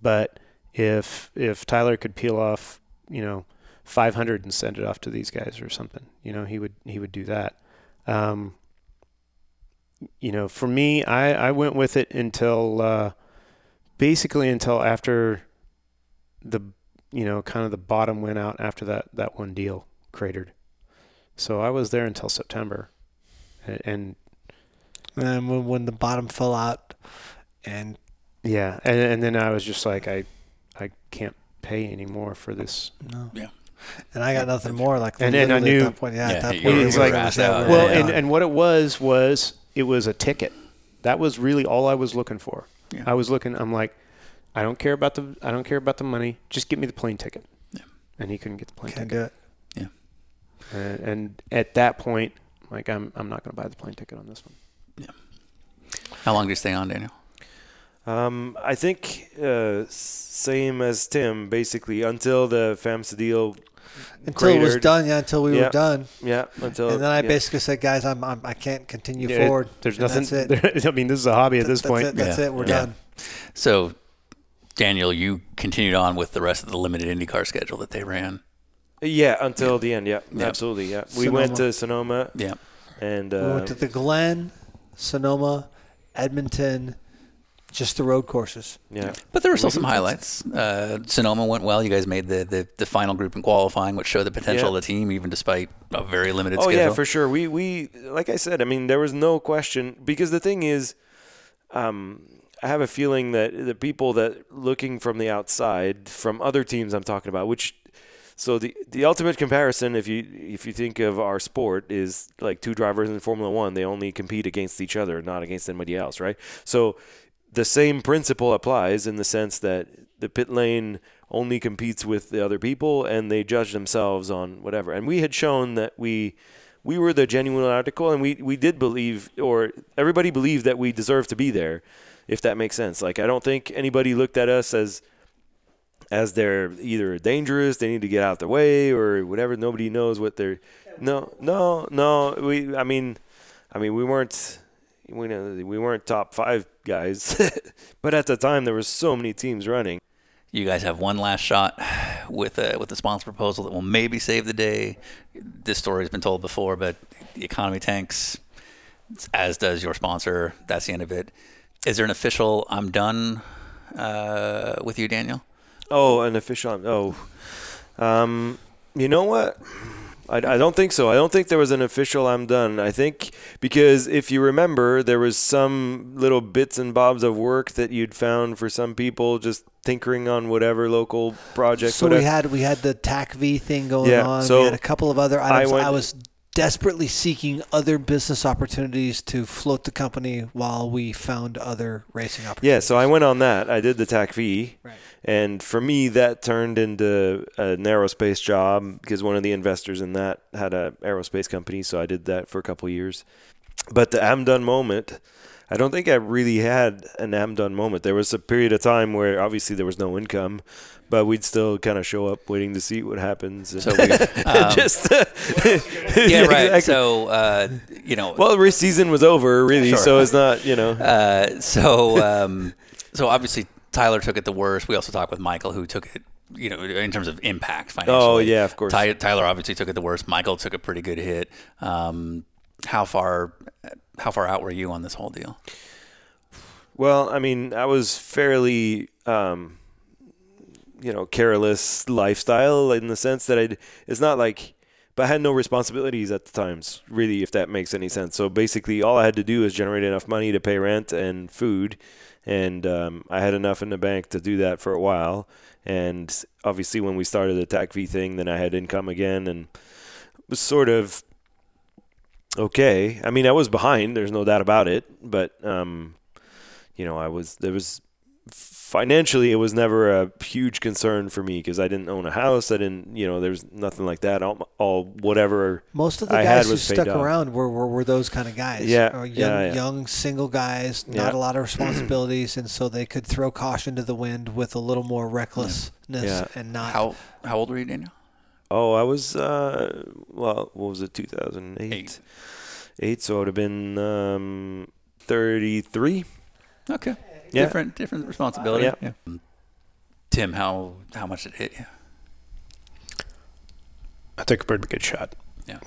but if if Tyler could peel off, you know, 500 and send it off to these guys or something, you know, he would he would do that. Um, you know, for me, I I went with it until uh, basically until after the you know kind of the bottom went out after that that one deal cratered. So I was there until September, and, and And then when, when the bottom fell out, and yeah, and, and then I was just like I I can't pay anymore for this. no, Yeah. and I got nothing more. Like And- and I knew- at that point, yeah, Yeah, at that point, were- it was like- well, over. Well, Yeah. and, and what it was was it was a ticket. That was really all I was looking for. Yeah. I was looking. I'm like, I don't care about the I don't care about the money. Just get me the plane ticket. Yeah. And he couldn't get the plane can't ticket. do it. And, and at that point, like I'm I'm not going to buy the plane ticket on this one. Yeah. How long do you stay on, Daniel? Um, I think uh, same as Tim, basically until the FAMSA deal. Until it was done, yeah. Until we Yeah. were done, Yeah, until and then I yeah. basically said, "Guys, I'm, I'm I can't continue Yeah, it- forward." there's And nothing. That's it. (laughs) I mean, this is a hobby at this that's point. It, that's Yeah. it. We're Yeah. done. So, Daniel, you continued on with the rest of the limited IndyCar schedule that they ran. Yeah, until the end. Yeah, Yeah. absolutely. Yeah, we went to Sonoma Yeah. and we uh, went to the Glen, Sonoma, Edmonton, just the road courses. yeah. But there were still some highlights. Uh, Sonoma went well. You guys made the, the, the final group in qualifying, which showed the potential Yeah. of the team, even despite a very limited Oh schedule. yeah, for sure. We we like I said. I mean, there was no question because the thing is, um, I have a feeling that the people that looking from the outside, from other teams, I'm talking about, which. So the the ultimate comparison, if you if you think of our sport, is like two drivers in Formula One. They only compete against each other, not against anybody else, right? So the same principle applies in the sense that the pit lane only competes with the other people and they judge themselves on whatever. And we had shown that we we were the genuine article and we, we did believe or everybody believed that we deserved to be there, if that makes sense. Like I don't think anybody looked at us as as they're either dangerous, they need to get out the way or whatever. Nobody knows what they're no no no we I mean I mean we weren't we know we weren't top five guys, (laughs) but at the time there were so many teams running. You guys have one last shot with a, with a sponsor proposal that will maybe save the day. This story has been told before, but the economy tanks, as does your sponsor. That's the end of it. Is there an official "I'm done" uh, with you, Daniel? Oh, an official. Oh, um, you know what? I, I don't think so. I don't think there was an official I'm done. I think because if you remember, there was some little bits and bobs of work that you'd found for some people just tinkering on whatever local project. So whatever. we had we had the TAC V thing going Yeah, on. so we had a couple of other items. I, went- was desperately seeking other business opportunities to float the company while we found other racing opportunities. Yeah, so I went on that. I did the TAC V. Right. And for me, that turned into an aerospace job because one of the investors in that had a aerospace company. So I did that for a couple of years. But the I'm done moment, I don't think I really had an I'm done moment. There was a period of time where obviously there was no income, but we'd still kind of show up waiting to see what happens. So we've, (laughs) um, just (laughs) yeah, right. exactly. So uh, you know, well, race season was over really, Sure. so it's not you know. Uh, so, um, so obviously Tyler took it the worst. We also talked with Michael, who took it, you know, in terms of impact financially. Oh, yeah, of course. Ty- Tyler obviously took it the worst. Michael took a pretty good hit. Um, how far, how far out were you on this whole deal? Well, I mean, I was fairly, um, you know, careless lifestyle in the sense that I. It's not like but I had no responsibilities at the times, really, if that makes any sense. So basically, all I had to do was generate enough money to pay rent and food, and um, I had enough in the bank to do that for a while. And obviously, when we started the TAC V thing, then I had income again, and was sort of okay. I mean, I was behind. There's no doubt about it, but um, you know, I was there was financially it was never a huge concern for me because I didn't own a house. I didn't, you know, there was nothing like that. All, all whatever Most of the I guys who stuck off. around were, were, were those kind of guys. Yeah, Or young, yeah, yeah. young single guys, not Yeah. a lot of (clears throat) responsibilities, and so they could throw caution to the wind with a little more recklessness Yeah. and not. How how old were you, Daniel? Oh, I was uh, well, what was it, 2008? Eight. Eight, so it would have been um, 33. Okay. Yeah. Different different responsibility. Yeah. yeah. Tim, how how much did it hit you? I took a pretty good shot. Yeah.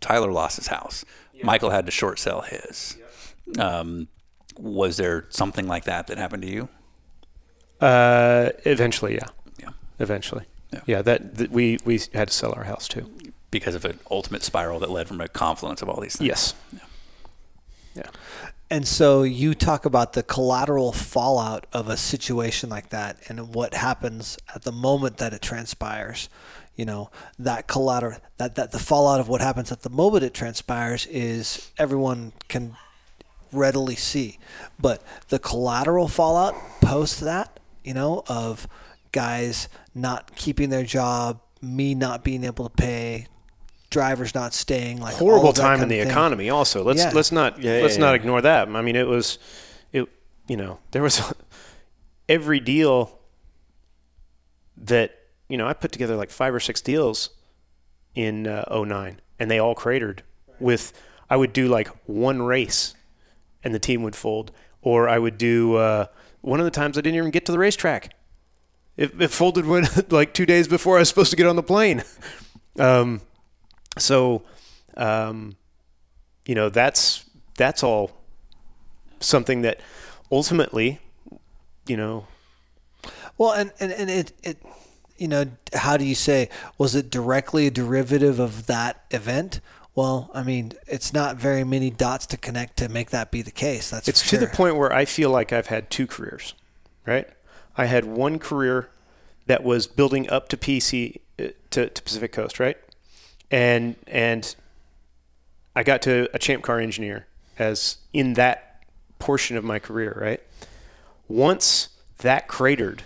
Tyler lost his house. Michael had to short sell his. Um, was there something like that that happened to you? Uh, eventually, yeah. Yeah. Eventually. Yeah. Yeah, that, that we we had to sell our house too. Because of an ultimate spiral that led from a confluence of all these things. Yes. Yeah. And so you talk about the collateral fallout of a situation like that and what happens at the moment that it transpires. You know, that collateral that, that the fallout of what happens at the moment it transpires is everyone can readily see. But the collateral fallout post that, you know, of guys not keeping their job, me not being able to pay, drivers not staying, like horrible time in the thing. economy also let's Yeah. let's not Yeah, let's yeah, not yeah. ignore that i mean it was it you know there was (laughs) every deal that you know i put together like five or six deals in uh, 09 and they all cratered with i would do like one race and the team would fold or i would do uh, one of the times i didn't even get to the racetrack it, it folded when (laughs) like two days before i was supposed to get on the plane (laughs) um, so, um, you know, that's that's all something that ultimately, you know, Well, and, and, and it, it, you know, how do you say, was it directly a derivative of that event? Well, I mean, it's not very many dots to connect to make that be the case. That's it's for to the point where I feel like I've had two careers, right? I had one career that was building up to PC uh, to, to Pacific Coast, right? And and I got to a champ car engineer as in that portion of my career, right? Once that cratered,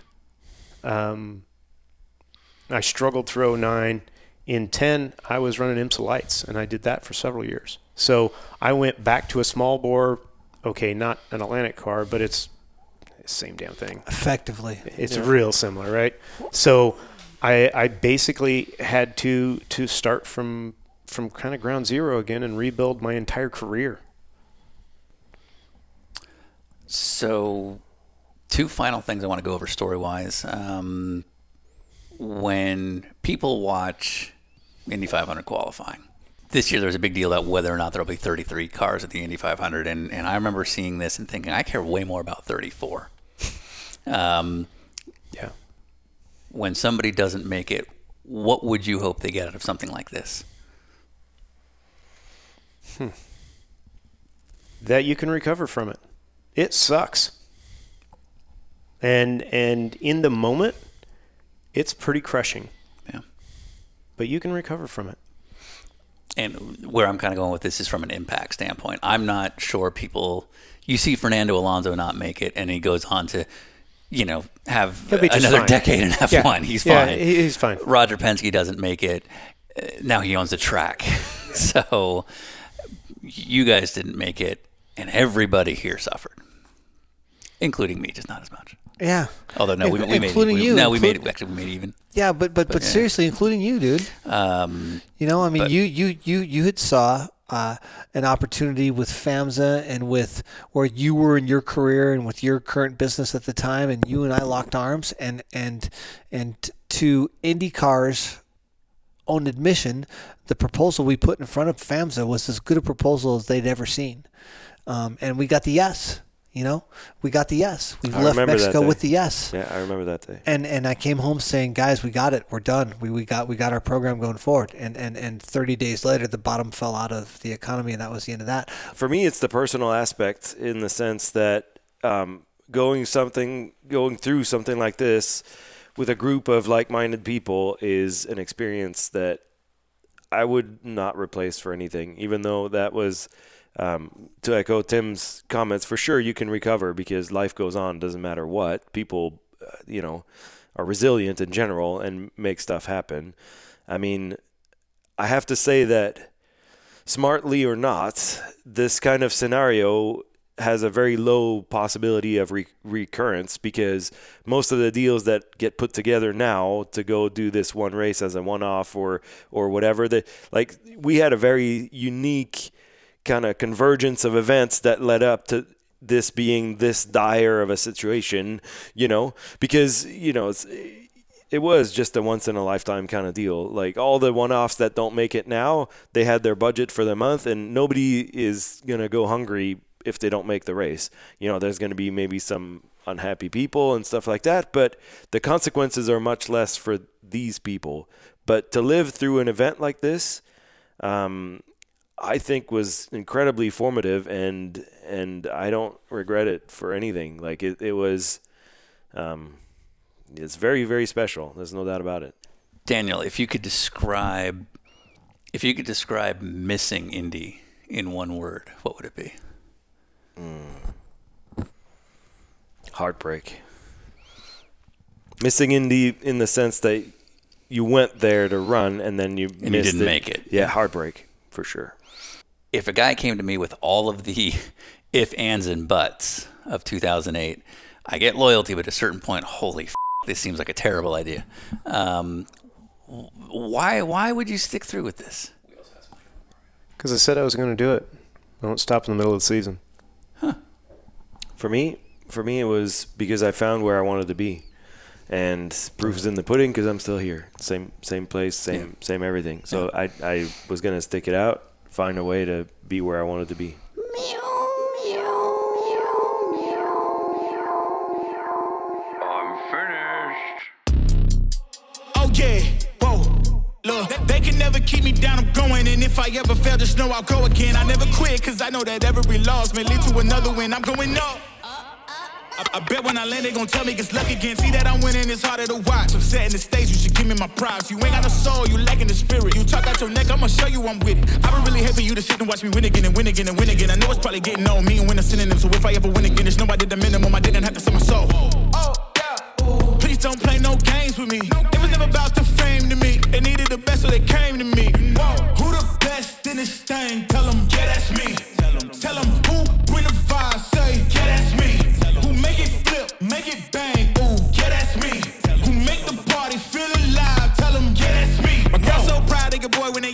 um, I struggled through 09. In 10, I was running IMSA lights, and I did that for several years. So I went back to a small bore, okay, not an Atlantic car, but it's same damn thing. Effectively. It's real similar, right? So I, I basically had to to start from from kind of ground zero again and rebuild my entire career. So, two final things I want to go over story wise. Um, when people watch Indy 500 qualifying, this year there's a big deal about whether or not there'll be 33 cars at the Indy 500, and, and I remember seeing this and thinking, I care way more about 34. Um, Yeah. when somebody doesn't make it, what would you hope they get out of something like this? that you can recover from it. It sucks. And and in the moment, it's pretty crushing. Yeah. But you can recover from it. and where I'm kind of going with this is from an impact standpoint. I'm not sure people. You see Fernando Alonso not make it, and he goes on to, you know, have He'll be just another fine. decade in F1. Yeah. He's Yeah, fine. he- he's fine. Roger Penske doesn't make it. Uh, now he owns the track. (laughs) so you guys didn't make it, and everybody here suffered, including me, just not as much. Yeah. Although no, we, we made including it. We, you, no, we made it. Actually, we made it even. Yeah, but but but, yeah. seriously, including you, dude. Um, You know, I mean, But- you you you you had saw uh, an opportunity with FAMSA and with where you were in your career and with your current business at the time, and you and I locked arms, and and and to IndyCar's own admission, the proposal we put in front of FAMSA was as good a proposal as they'd ever seen, um, and we got the yes. You know, we got the yes. We've I left Mexico with the yes. Yeah, I remember that day. And and I came home saying, guys, we got it. We're done. We, we got we got our program going forward. And, and and 30 days later, the bottom fell out of the economy, and that was the end of that. For me, it's the personal aspect in the sense that um, going something, going through something like this with a group of like-minded people is an experience that I would not replace for anything. Even though that was um, to echo Tim's comments, for sure you can recover because life goes on. Doesn't matter what people, uh, you know, are resilient in general and make stuff happen. I mean, I have to say that smartly or not, this kind of scenario has a very low possibility of re- recurrence because most of the deals that get put together now to go do this one race as a one-off or or whatever that like we had a very unique kind of convergence of events that led up to this being this dire of a situation, you know, because you know it was just a once in a lifetime kind of deal. Like all the one offs that don't make it now, they had their budget for the month, and nobody is going to go hungry if they don't make the race. You know, there's going to be maybe some unhappy people and stuff like that, but the consequences are much less for these people. But to live through an event like this, um, I think was incredibly formative, and and I don't regret it for anything. Like it, it was. Um, it's very, very special. There's no doubt about it. Daniel, if you could describe, if you could describe missing Indy in one word, what would it be? Heartbreak. Missing Indy in the sense that you went there to run and then you you missed didn't make it. Yeah, heartbreak for sure. If a guy came to me with all of the (laughs) if, ands, and buts of 2008, I get loyalty, but at a certain point, holy f- this seems like a terrible idea. Um, why, why would you stick through with this? Because I said I was going to do it. I don't stop in the middle of the season. Huh. For me, for me, it was because I found where I wanted to be, and proof is in the pudding because I'm still here. Same, same place, same, same everything. So I, I was gonna stick it out, find a way to be where I wanted to be. I'm finished. Oh yeah, whoa. Look, they can never keep me down, I'm going. And if I ever fail, just know I'll go again. I never quit, cause I know that every loss may lead to another win. I'm going up. I, bet when I land, they gon' tell me it's luck again. See that I'm winning, it's harder to watch. I'm setting the stage, you should give me my props. You ain't got no soul, you lacking the spirit. You talk out your neck, I'ma show you I'm with it. I would really for you to sit and watch me win again and win again and win again. I know it's probably getting on me and win a synonym. So if I ever win again, it's no I did the minimum. I didn't have to sell my soul. Oh, yeah. Please don't play no games with me. It was never about the fame to me. They needed the best, so they came to me. Who the best in this thing? Tell them, yeah, that's me. Tell them who bring the vibe, say, yeah, that's me. Make it flip, make it bang, ooh, yeah, that's me. Who make the party feel alive, tell them, yeah, that's me. My girl so proud of your boy when they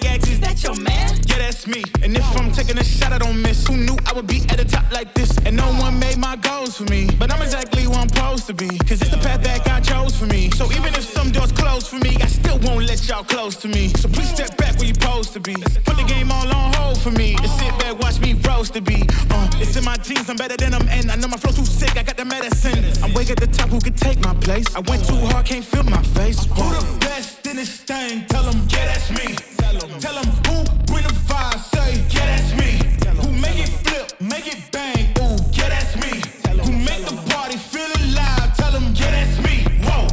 that your man? Yeah, that's me. And if I'm taking a shot, I don't miss. Who knew I would be at the top like this? And no one made my goals for me. But I'm exactly where I'm supposed to be. Cause it's the path that God chose for me. So even if some doors close for me, I still won't let y'all close to me. So please step back where you're supposed to be. Put the game all on hold for me. And sit back, watch me roast the beat. Uh, it's in my genes, I'm better than them. And I know my flow too sick, I got the medicine. I'm way at the top, who could take my place? I went too hard, can't feel my face. Who the best in this thing? Tell them, yeah, that's me. Tell them who bring the vibe, say, yeah, that's me. Who make it flip, make it bang, ooh, yeah, that's me. Who make the party feel alive, tell them, yeah, that's me. Whoa.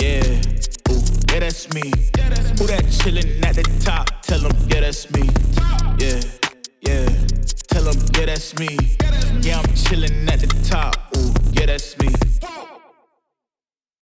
Yeah, ooh, yeah, that's me. Who that chillin' at the top? Tell them, yeah, that's me. Yeah, yeah. Tell them, yeah, that's me. Yeah, I'm chillin' at the top. Ooh, yeah, that's me.